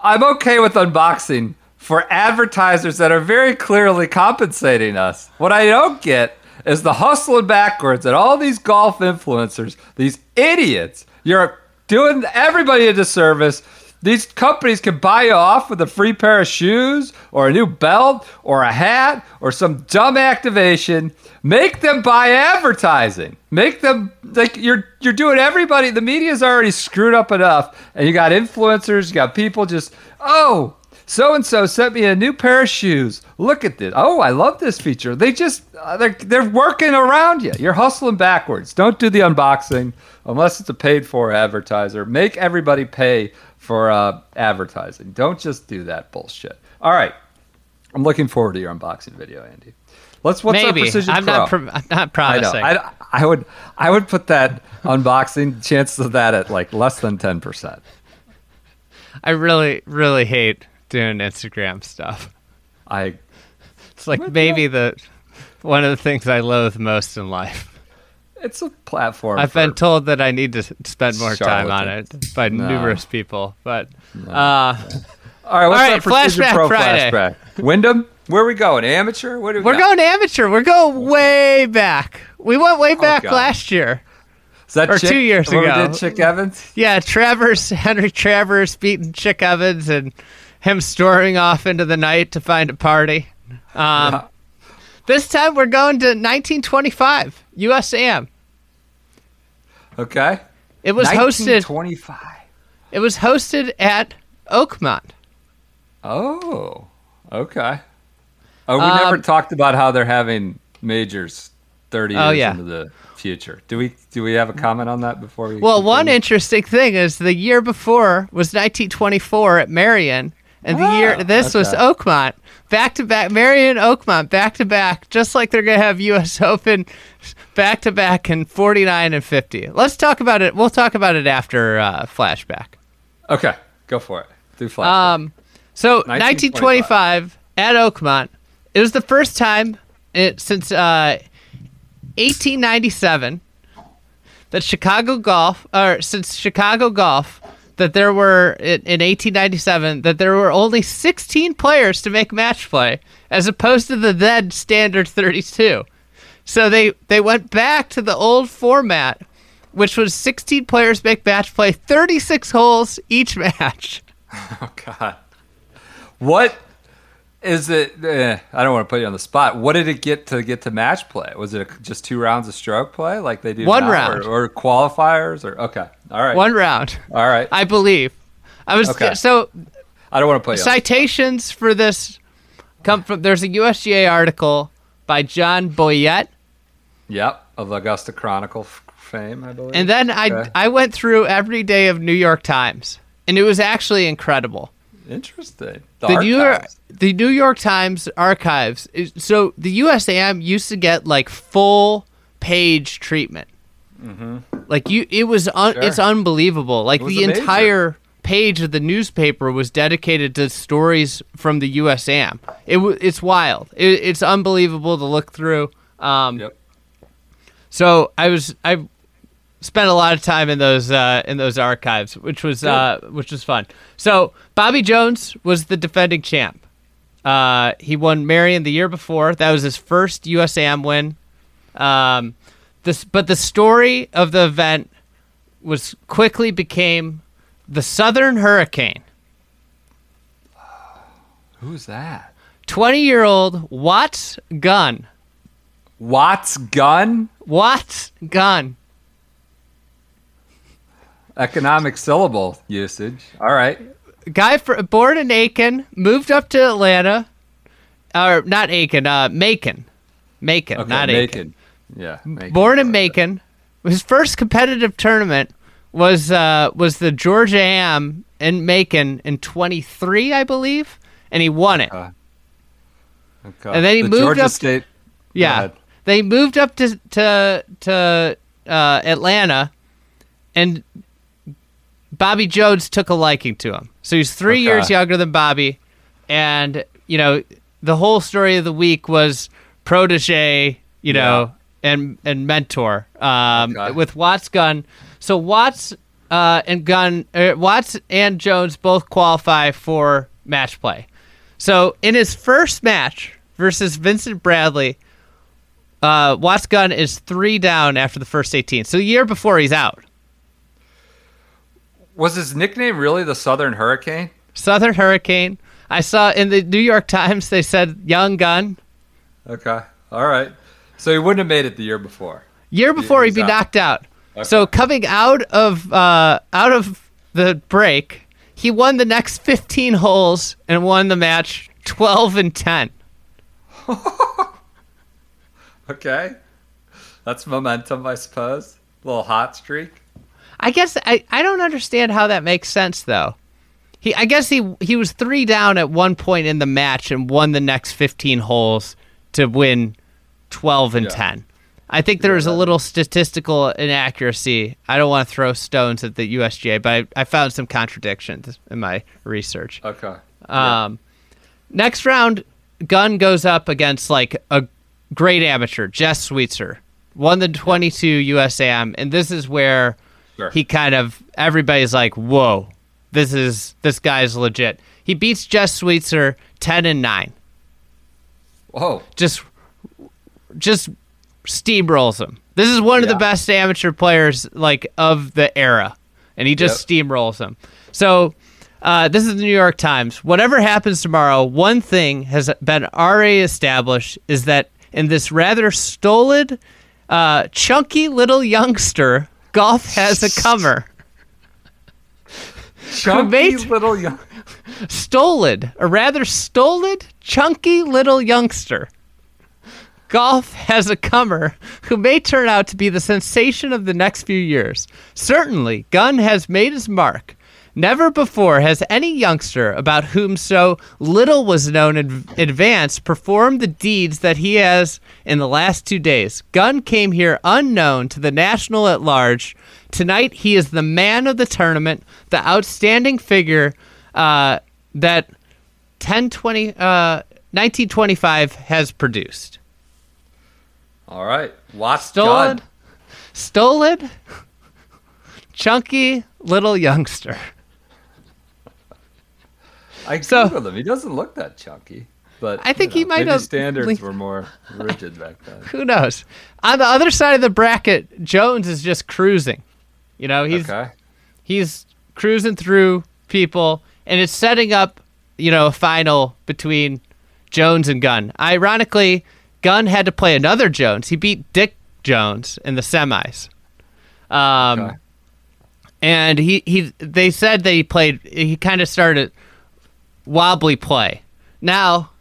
Speaker 1: I'm okay with unboxing for advertisers that are very clearly compensating us. What I don't get is the hustling backwards at all these golf influencers, these idiots. You're doing everybody a disservice. These companies can buy you off with a free pair of shoes or a new belt or a hat or some dumb activation. Make them buy advertising. Make them like you're you're doing everybody. The media's already screwed up enough, and you got influencers, you got people just oh so and so sent me a new pair of shoes. Look at this. Oh, I love this feature. They just uh, they're they're working around you. You're hustling backwards. Don't do the unboxing unless it's a paid for advertiser. Make everybody pay for uh, advertising. Don't just do that bullshit. All right. I'm looking forward to your unboxing video, Andy. Let's what's our
Speaker 2: maybe
Speaker 1: precision
Speaker 2: I'm
Speaker 1: pro?
Speaker 2: not. Pr- I'm not
Speaker 1: I
Speaker 2: promising.
Speaker 1: I, I would I would put that [laughs] unboxing chances of that at like less than ten percent.
Speaker 2: I really, really hate doing Instagram stuff.
Speaker 1: I
Speaker 2: It's like maybe the one of the things I loathe most in life.
Speaker 1: It's a platform.
Speaker 2: I've been told that I need to spend more time on it by
Speaker 1: No.
Speaker 2: numerous people, but uh,
Speaker 1: All right, what's
Speaker 2: All right, Flashback
Speaker 1: Pro
Speaker 2: Friday.
Speaker 1: flashback? Wyndham, where are we going? Amateur? What do we
Speaker 2: we're
Speaker 1: got?
Speaker 2: going amateur. We're going way back. We went way back
Speaker 1: God.
Speaker 2: last year.
Speaker 1: Is that
Speaker 2: or
Speaker 1: Chick,
Speaker 2: two years ago.
Speaker 1: We did Chick Evans.
Speaker 2: Yeah, Travers, [laughs] Henry Travers beating Chick Evans and him storming off into the night to find a party. Um,
Speaker 1: Yeah.
Speaker 2: This time we're going to 1925, USAM.
Speaker 1: Okay.
Speaker 2: It was hosted.
Speaker 1: 25.
Speaker 2: It was hosted at Oakmont.
Speaker 1: Oh, okay. Oh, we
Speaker 2: Um,
Speaker 1: never talked about how they're having majors 30
Speaker 2: Oh,
Speaker 1: years
Speaker 2: yeah.
Speaker 1: into the future. Do we do we have a comment on that before we
Speaker 2: Well, one interesting thing is the year before was 1924 at Merion, and the
Speaker 1: Ah,
Speaker 2: year this was. Oakmont. Back to back, Merion, Oakmont, back to back, just like they're gonna have U.S. [laughs] Open back to back in 49 and 50. Let's talk about it. We'll talk about it after uh, flashback.
Speaker 1: Okay, go for it. Do flashback.
Speaker 2: Um, so 1925 at Oakmont. It was the first time it, since uh, 1897 that Chicago Golf, or since Chicago Golf, that there were in, in 1897 that there were only 16 players to make match play, as opposed to the then standard 32. So they they went back to the old format, which was 16 players make match play, 36 holes each [laughs] match.
Speaker 1: Oh God. What is it? Eh, I don't want to put you on the spot. What did it get to get to match play? Was it just two rounds of stroke play like they do
Speaker 2: One
Speaker 1: now,
Speaker 2: round.
Speaker 1: or, or qualifiers or okay? All right,
Speaker 2: One round,
Speaker 1: all right. I,
Speaker 2: believe. I was
Speaker 1: Okay.
Speaker 2: so I
Speaker 1: don't want to put you. on the spot.
Speaker 2: citations for this come from there's a USGA article by John Boyette
Speaker 1: Yep, of Augusta Chronicle fame, I believe.
Speaker 2: and then I I went through every day of New York Times and it was actually incredible.
Speaker 1: Interesting. The,
Speaker 2: the New York, the New York Times archives. So the USAM used to get like full page treatment. Like you, it was un,
Speaker 1: Mm-hmm. Sure.
Speaker 2: it's unbelievable. Like the
Speaker 1: a major.
Speaker 2: entire page of the newspaper was dedicated to stories from the USAM. It it's wild. It, it's unbelievable to look through. Um,
Speaker 1: Yep.
Speaker 2: so I was I spent a lot of time in those uh, in those archives, which was uh, which was fun. So Bobby Jones was the defending champ. Uh, he won Merion the year before. That was his first USAM win. Um, this, but the story of the event was quickly became the Southern Hurricane.
Speaker 1: Who's that?
Speaker 2: Twenty year old Watts Gunn.
Speaker 1: Watts Gunn.
Speaker 2: Watts Gunn.
Speaker 1: Economic syllable usage. All right.
Speaker 2: guy for, born in Aiken, moved up to Atlanta, or not Aiken, uh, Macon, Macon,
Speaker 1: Okay.
Speaker 2: not Aiken.
Speaker 1: Macon. Yeah. Macon.
Speaker 2: Born in Macon, his first competitive tournament was uh, was the Georgia Am in Macon in 23, I believe, and he won it.
Speaker 1: Uh, Okay.
Speaker 2: And then he
Speaker 1: The
Speaker 2: moved
Speaker 1: Georgia
Speaker 2: up-
Speaker 1: State.
Speaker 2: yeah, they moved up to to to uh, Atlanta, and Bobby Jones took a liking to him. So he's three
Speaker 1: Okay.
Speaker 2: years younger than Bobby, and you know the whole story of the week was protege, you know, and and mentor um,
Speaker 1: Okay.
Speaker 2: with Watts Gunn. So Watts uh, and Gunn, uh, Watts and Jones both qualify for match play. So in his first match versus Vincent Bradley, uh, Watts Gunn is three down after the first 18. So the year before he's out.
Speaker 1: Was his nickname really the Southern Hurricane?
Speaker 2: Southern Hurricane. I saw in the New York Times they said Young Gun.
Speaker 1: Okay. All right. So he wouldn't have made it the year before.
Speaker 2: Year before he'd be
Speaker 1: out.
Speaker 2: knocked out. So coming out of uh, out of the break, he won the next 15 holes and won the match 12 and 10. [laughs]
Speaker 1: Okay. That's momentum, I suppose. A little hot streak.
Speaker 2: I guess I, I don't understand how that makes sense though. He I guess he he was three down at one point in the match and won the next fifteen holes to win twelve and
Speaker 1: Yeah.
Speaker 2: ten. I think there was a little statistical inaccuracy. I don't want to throw stones at the USGA, but I, I found some contradictions in my research.
Speaker 1: Okay.
Speaker 2: Um, Next round, Gunn goes up against like a great amateur, Jess Sweetser, won the 22 USAM, and this is where
Speaker 1: Sure.
Speaker 2: he kind of everybody's like, "Whoa, this is this guy's legit." He beats Jess Sweetser 10 and 9.
Speaker 1: Whoa.
Speaker 2: Just just steamrolls him. This is one of the best amateur players like of the era, and he just steamrolls him. So uh, this is the New York Times. Whatever happens tomorrow, one thing has been already established is that in this rather stolid, uh, chunky little youngster, golf [laughs] has a comer.
Speaker 1: Chunky
Speaker 2: mate.
Speaker 1: little young. [laughs]
Speaker 2: Stolid, a rather stolid, chunky little youngster. Golf has a comer who may turn out to be the sensation of the next few years. Certainly, Gunn has made his mark. Never before has any youngster about whom so little was known in advance performed the deeds that he has in the last two days. Gunn came here unknown to the national at large. Tonight, he is the man of the tournament, the outstanding figure uh, that 1020, uh, 1925 has produced.
Speaker 1: All right. Watts
Speaker 2: Stolen,
Speaker 1: Gunn.
Speaker 2: stolen, chunky little youngster.
Speaker 1: I
Speaker 2: So-
Speaker 1: googled him. He doesn't look that chunky. but
Speaker 2: I think
Speaker 1: you
Speaker 2: he
Speaker 1: know,
Speaker 2: might
Speaker 1: maybe
Speaker 2: have
Speaker 1: standards were more rigid back [laughs] then.
Speaker 2: Who knows? On the other side of the bracket, Jones is just cruising. You know, he's
Speaker 1: okay.
Speaker 2: he's cruising through people, and it's setting up, you know, a final between Jones and Gunn. Ironically, Gunn had to play another Jones. He beat Dick Jones in the semis. Um,
Speaker 1: Okay.
Speaker 2: and he, he they said that he played he kind of started wobbly play. Now,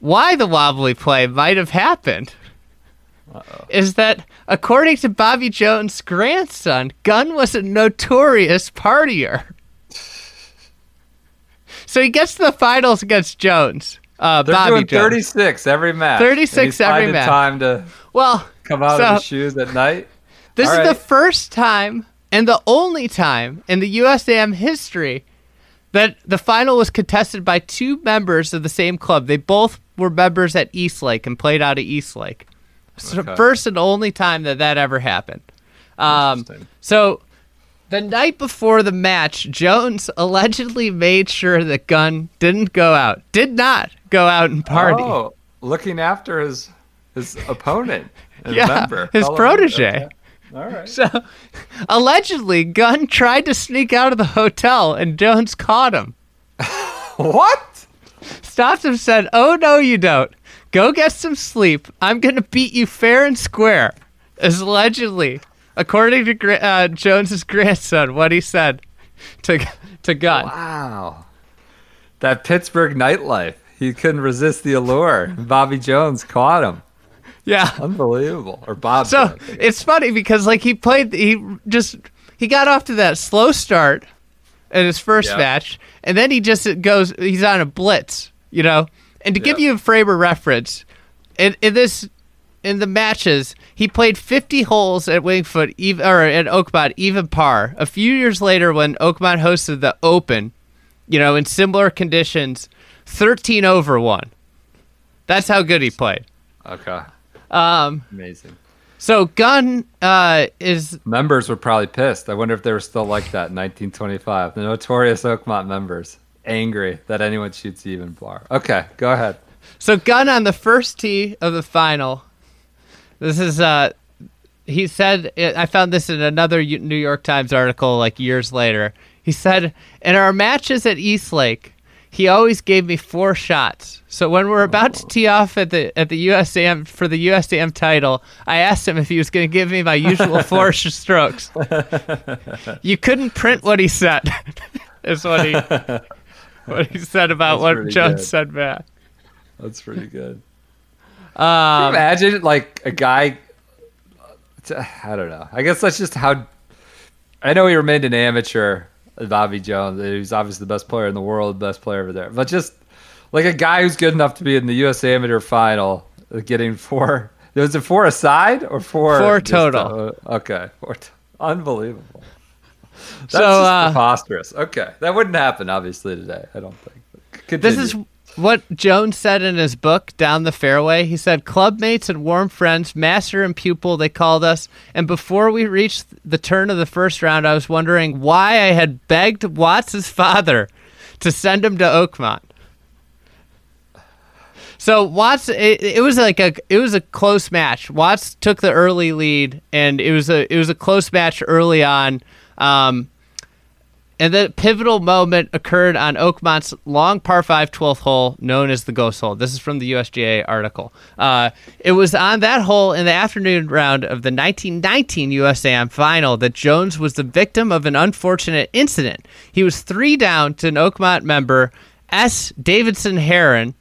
Speaker 2: why the wobbly play might have happened is that according to Bobby Jones' grandson, Gunn was a notorious partier. [laughs] So he gets to the finals against Jones. Uh,
Speaker 1: They're
Speaker 2: Bobby
Speaker 1: doing
Speaker 2: Jones.
Speaker 1: 36 every match.
Speaker 2: 36
Speaker 1: and he's
Speaker 2: every match.
Speaker 1: time to
Speaker 2: Well,
Speaker 1: come out
Speaker 2: so
Speaker 1: of his shoes at night.
Speaker 2: this
Speaker 1: All
Speaker 2: is the first time and the only time in the USAM history that the final was contested by two members of the same club. They both were members at Eastlake and played out of Eastlake. So
Speaker 1: Okay.
Speaker 2: first and only time that that ever happened. Um, so the night before the match, Jones [laughs] allegedly made sure that Gunn didn't go out, did not go out and party.
Speaker 1: Oh, looking after his his opponent. His [laughs]
Speaker 2: Yeah,
Speaker 1: member,
Speaker 2: his protege.
Speaker 1: All right.
Speaker 2: So, allegedly, Gunn tried to sneak out of the hotel and Jones caught him. [laughs]
Speaker 1: What?
Speaker 2: Stopped him, said, Oh, no, you don't. Go get some sleep. I'm going to beat you fair and square. Is allegedly, according to uh, Jones's grandson, what he said to, to Gunn.
Speaker 1: Wow. That Pittsburgh nightlife. He couldn't resist the allure. Bobby Jones caught him.
Speaker 2: Yeah.
Speaker 1: Unbelievable. Or Bob.
Speaker 2: So it's funny because like he played, he just he got off to that slow start in his first
Speaker 1: Yeah.
Speaker 2: match, and then he just goes, he's on a blitz, you know. And to give you a frame of reference, in, in this in the matches, he played 50 holes at Wingfoot, even, or at Oakmont, even par. A few years later, when Oakmont hosted the Open, you know, in similar conditions, 13 over one. That's how good he played.
Speaker 1: okay.
Speaker 2: Um,
Speaker 1: Amazing.
Speaker 2: so Gunn uh, is
Speaker 1: Members were probably pissed. I wonder if they were still like that in 1925. The notorious Oakmont members. Angry that anyone shoots even bar. Okay, go ahead.
Speaker 2: so Gunn on the first tee of the final. This is uh, he said I found this in another New York Times article like years later. He said in our matches at Eastlake, he always gave me four shots. So when we're about to tee off at the at the USAM for the USAM title, I asked him if he was going to give me my usual four [laughs] sh- strokes. You couldn't print what he said. [laughs] is what he [laughs] what he said about
Speaker 1: That's
Speaker 2: what Jones
Speaker 1: good.
Speaker 2: said back.
Speaker 1: That's pretty good.
Speaker 2: Um,
Speaker 1: Imagine like a guy. I don't know. I guess that's just how. I know he remained an amateur, Bobby Jones. Was obviously the best player in the world, best player over there. But just like a guy who's good enough to be in the U.S. Amateur Final, getting four. [laughs] Was it four aside or four?
Speaker 2: Four
Speaker 1: just,
Speaker 2: total.
Speaker 1: uh, okay, four t- unbelievable. That's
Speaker 2: So,
Speaker 1: just
Speaker 2: uh,
Speaker 1: preposterous. Okay, that wouldn't happen obviously today. I don't think. But
Speaker 2: This is
Speaker 1: continue.
Speaker 2: What Jones said in his book, Down the Fairway. He said, Clubmates and warm friends, master and pupil, they called us. And before we reached the turn of the first round, I was wondering why I had begged Watts' father to send him to Oakmont. So Watts, it, it was like a it was a close match. Watts took the early lead, and it was a it was a close match early on. Um, and the pivotal moment occurred on Oakmont's long par 5 12th hole, known as the Ghost Hole. This is from the USGA article. Uh, it was on that hole in the afternoon round of the 1919 USAM final that Jones was the victim of an unfortunate incident. He was three down to an Oakmont member, S. Davidson Heron,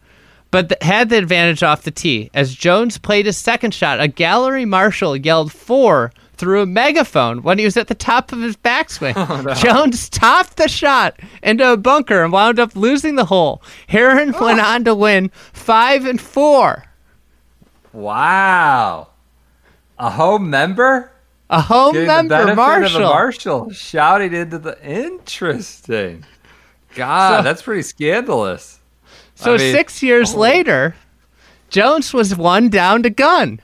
Speaker 2: but th- had the advantage off the tee. As Jones played his second shot, a gallery marshal yelled four through a megaphone when he was at the top of his backswing. [laughs] Oh, Jones topped the shot into a bunker and wound up losing the hole. Heron oh. went on to win five and four.
Speaker 1: wow. A home member.
Speaker 2: A home
Speaker 1: Getting
Speaker 2: member, Marshall.
Speaker 1: Marshall shouting into the interesting. God,
Speaker 2: So-
Speaker 1: that's pretty scandalous.
Speaker 2: So
Speaker 1: I mean-
Speaker 2: six years
Speaker 1: oh.
Speaker 2: later, Jones was one down to Gunn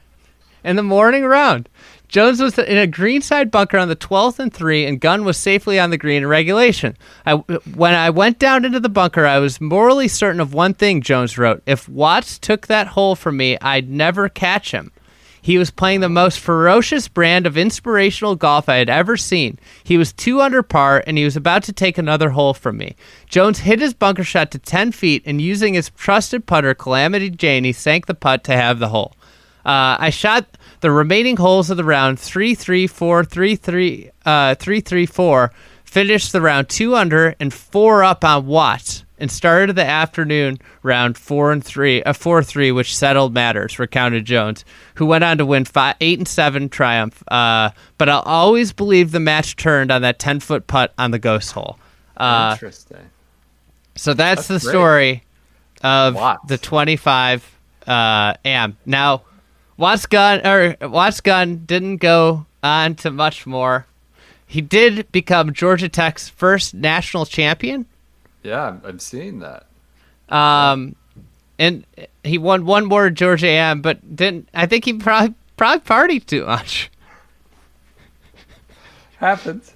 Speaker 2: in the morning round. Jones was in a greenside bunker on the 12th and 3, and Gunn was safely on the green in regulation. I, when I went down into the bunker, I was morally certain of one thing, Jones wrote. If Watts took that hole from me, I'd never catch him. He was playing the most ferocious brand of inspirational golf I had ever seen. He was two under par, and he was about to take another hole from me. Jones hit his bunker shot to 10 feet, and using his trusted putter, Calamity Jane, he sank the putt to have the hole. Uh, I shot the remaining holes of the round 3 3 4 3 3 uh, 3 3 4, finished the round 2 under and 4 up on Watts, and started the afternoon round 4 and 3, uh, 4 3, which settled matters, recounted Jones, who went on to win five, 8 and 7 triumph. Uh, but I'll always believe the match turned on that 10 foot putt on the ghost hole. Uh,
Speaker 1: Interesting.
Speaker 2: so that's,
Speaker 1: That's
Speaker 2: the
Speaker 1: great.
Speaker 2: story of
Speaker 1: Watts.
Speaker 2: the 25 uh, am. Now, Watts Gunn or Watts Gunn didn't go on to much more. He did become Georgia Tech's first national champion.
Speaker 1: Yeah, I'm, I'm seeing that.
Speaker 2: Um, and he won one more Georgia Am, but didn't. I think he probably probably partied too much.
Speaker 1: Happens.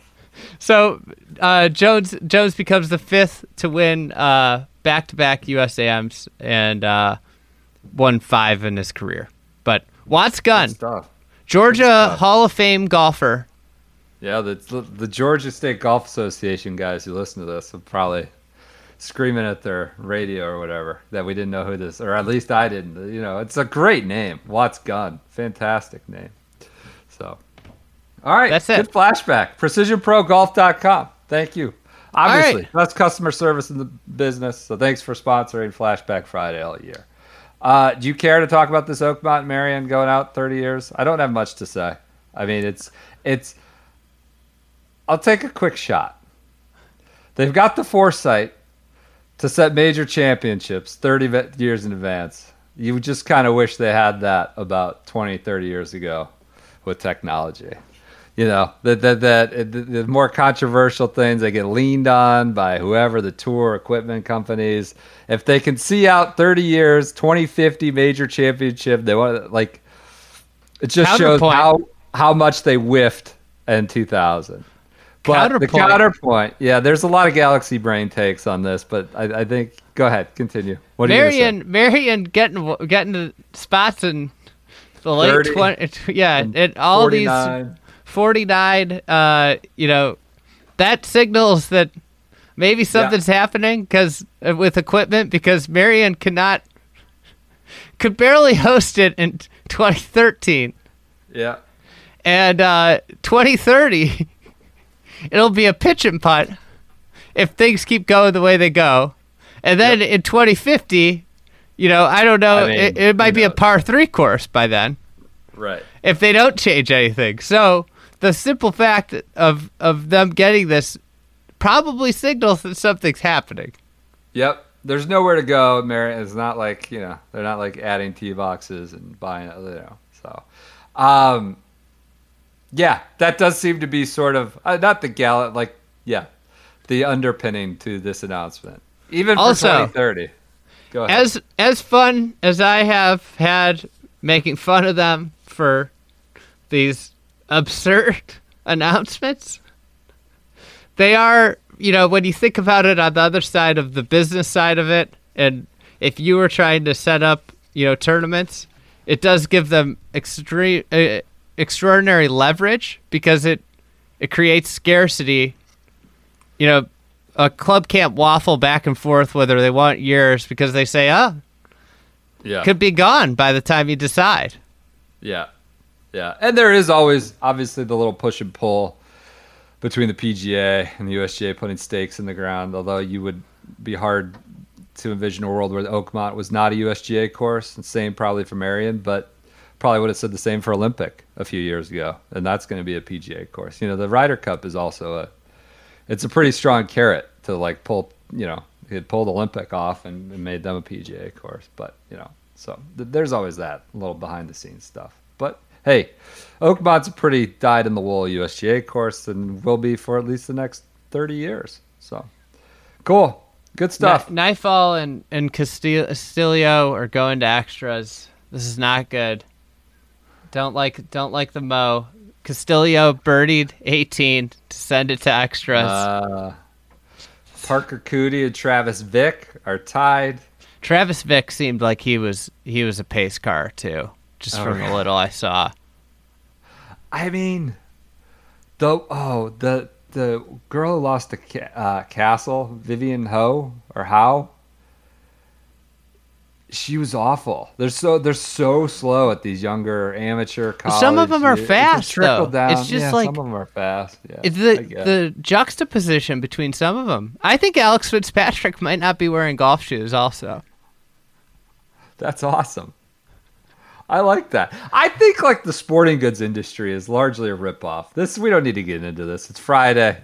Speaker 2: So uh, Jones Jones becomes the fifth to win uh, back-to-back USAMs and uh, won five in his career. Watts
Speaker 1: Gunn.
Speaker 2: Georgia. Hall of Fame golfer.
Speaker 1: Yeah, the the Georgia State Golf Association guys who listen to this are probably screaming at their radio or whatever that we didn't know who this, or at least I didn't. You know, it's a great name, Watts Gunn, fantastic name. So, all right,
Speaker 2: That's it.
Speaker 1: Good flashback. PrecisionProGolf.com. Thank you. Obviously,
Speaker 2: right.
Speaker 1: best customer service in the business. So thanks for sponsoring Flashback Friday all year. Uh, do you care to talk about this Oakmont Merion going out 30 years? I don't have much to say. I mean, it's it's. I'll take a quick shot. They've got the foresight to set major championships 30 ve- years in advance. You just kind of wish they had that about 20, 30 years ago with technology. You know, that that that the, the more controversial things they get leaned on by whoever the tour equipment companies. If they can see out 30 years, 2050 major championship, they want like it just shows how how much they whiffed in 2000. But the
Speaker 2: Counterpoint.
Speaker 1: counterpoint, yeah, there's a lot of galaxy brain takes on this, but I, I think go ahead, continue. What?
Speaker 2: Merion, Merion getting getting the spots in the late
Speaker 1: 30
Speaker 2: twenty. Yeah, and all these
Speaker 1: 49.
Speaker 2: 49 uh you know that signals that maybe something's happening because with equipment because Merion cannot could barely host it in 2013
Speaker 1: Yeah.
Speaker 2: and uh 2030 [laughs] it'll be a pitch and putt if things keep going the way they go and then in 2050 you know i don't know
Speaker 1: I mean,
Speaker 2: it, it might be a par three course by then
Speaker 1: Right.
Speaker 2: if they don't change anything. So the simple fact of of them getting this probably signals that something's happening.
Speaker 1: Yep. There's nowhere to go. Merion it's not like, you know, they're not like adding tee boxes and buying, you know. So, um, yeah, that does seem to be sort of uh, not the gal like yeah, the underpinning to this announcement. Even for
Speaker 2: Also-
Speaker 1: 2030. Go ahead.
Speaker 2: As as fun as I have had making fun of them for these absurd [laughs] announcements, they are, you know, when you think about it on the other side of the business side of it, and if you were trying to set up, you know, tournaments, it does give them extreme, uh, extraordinary leverage because it it creates scarcity. You know, a club can't waffle back and forth whether they want years because they say, "Oh,
Speaker 1: yeah.
Speaker 2: could be gone by the time you decide."
Speaker 1: Yeah. Yeah. And there is always obviously the little push and pull between the PGA and the USGA putting stakes in the ground, although you would be hard to envision a world where the Oakmont was not a USGA course, and same probably for Merion, but probably would have said the same for Olympic a few years ago, and that's going to be a PGA course. You know, the Ryder Cup is also a it's a pretty strong carrot to like pull, you know, had pulled Olympic off and, and made them a PGA course, but you know, so th- there's always that little behind the scenes stuff. Hey, Oakmont's a pretty dyed in the wool USGA course and will be for at least the next 30 years. So cool. Good stuff.
Speaker 2: Kni- Nyfjäll and and Castillo, Castillo are going to extras. This is not good. Don't like don't like the mo. Castillo birdied 18 to send it to extras.
Speaker 1: Uh, Parker Coody and Travis Vick are tied.
Speaker 2: Travis Vick seemed like he was he was a pace car too, just
Speaker 1: Oh,
Speaker 2: from the little I saw.
Speaker 1: I mean, the oh the the girl who lost the Ca- uh, Castle, Vivian Ho or How. She was awful. They're so they're so slow at these younger amateur college.
Speaker 2: Some of them are fast,
Speaker 1: trickle
Speaker 2: though.
Speaker 1: Down.
Speaker 2: It's just
Speaker 1: yeah,
Speaker 2: like-
Speaker 1: some of them are fast. Yeah,
Speaker 2: It's the the juxtaposition between some of them. I think Alex Fitzpatrick might not be wearing golf shoes. Also,
Speaker 1: That's awesome. I like that. I think like the sporting goods industry is largely a ripoff. This we don't need to get into this. It's Friday.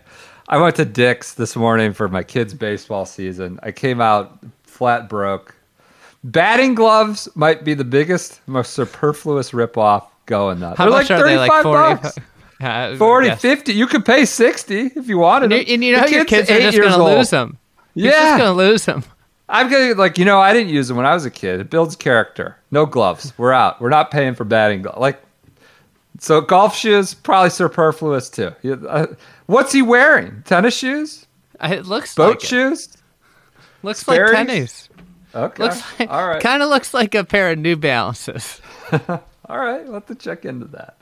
Speaker 1: I went to Dick's this morning for my kids' baseball season. I came out flat broke. Batting gloves might be the biggest, most superfluous ripoff going. Now.
Speaker 2: how
Speaker 1: They're
Speaker 2: much
Speaker 1: like
Speaker 2: are they? Like
Speaker 1: 35
Speaker 2: forty.
Speaker 1: bucks. [laughs]
Speaker 2: Uh,
Speaker 1: 40,
Speaker 2: yes.
Speaker 1: 50. You could pay 60 if you wanted
Speaker 2: And, you-
Speaker 1: them.
Speaker 2: and you know your
Speaker 1: kid's
Speaker 2: kids are just gonna lose them. You're
Speaker 1: Yeah.
Speaker 2: just gonna lose them.
Speaker 1: I'm gonna like you know I didn't use them when I was a kid. It builds character. No gloves. We're out. We're not paying for batting gloves. Like so, golf shoes probably superfluous too. Uh, What's he wearing? Tennis shoes?
Speaker 2: It looks
Speaker 1: Boat
Speaker 2: like it.
Speaker 1: shoes?
Speaker 2: Looks
Speaker 1: Sperry's?
Speaker 2: like tennis.
Speaker 1: Okay.
Speaker 2: Looks like,
Speaker 1: All right.
Speaker 2: Kind of looks like a pair of New Balances. [laughs]
Speaker 1: All right. We'll have to check into that.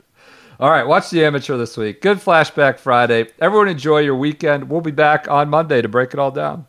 Speaker 1: All right. Watch the amateur this week. Good flashback Friday. Everyone enjoy your weekend. We'll be back on Monday to break it all down.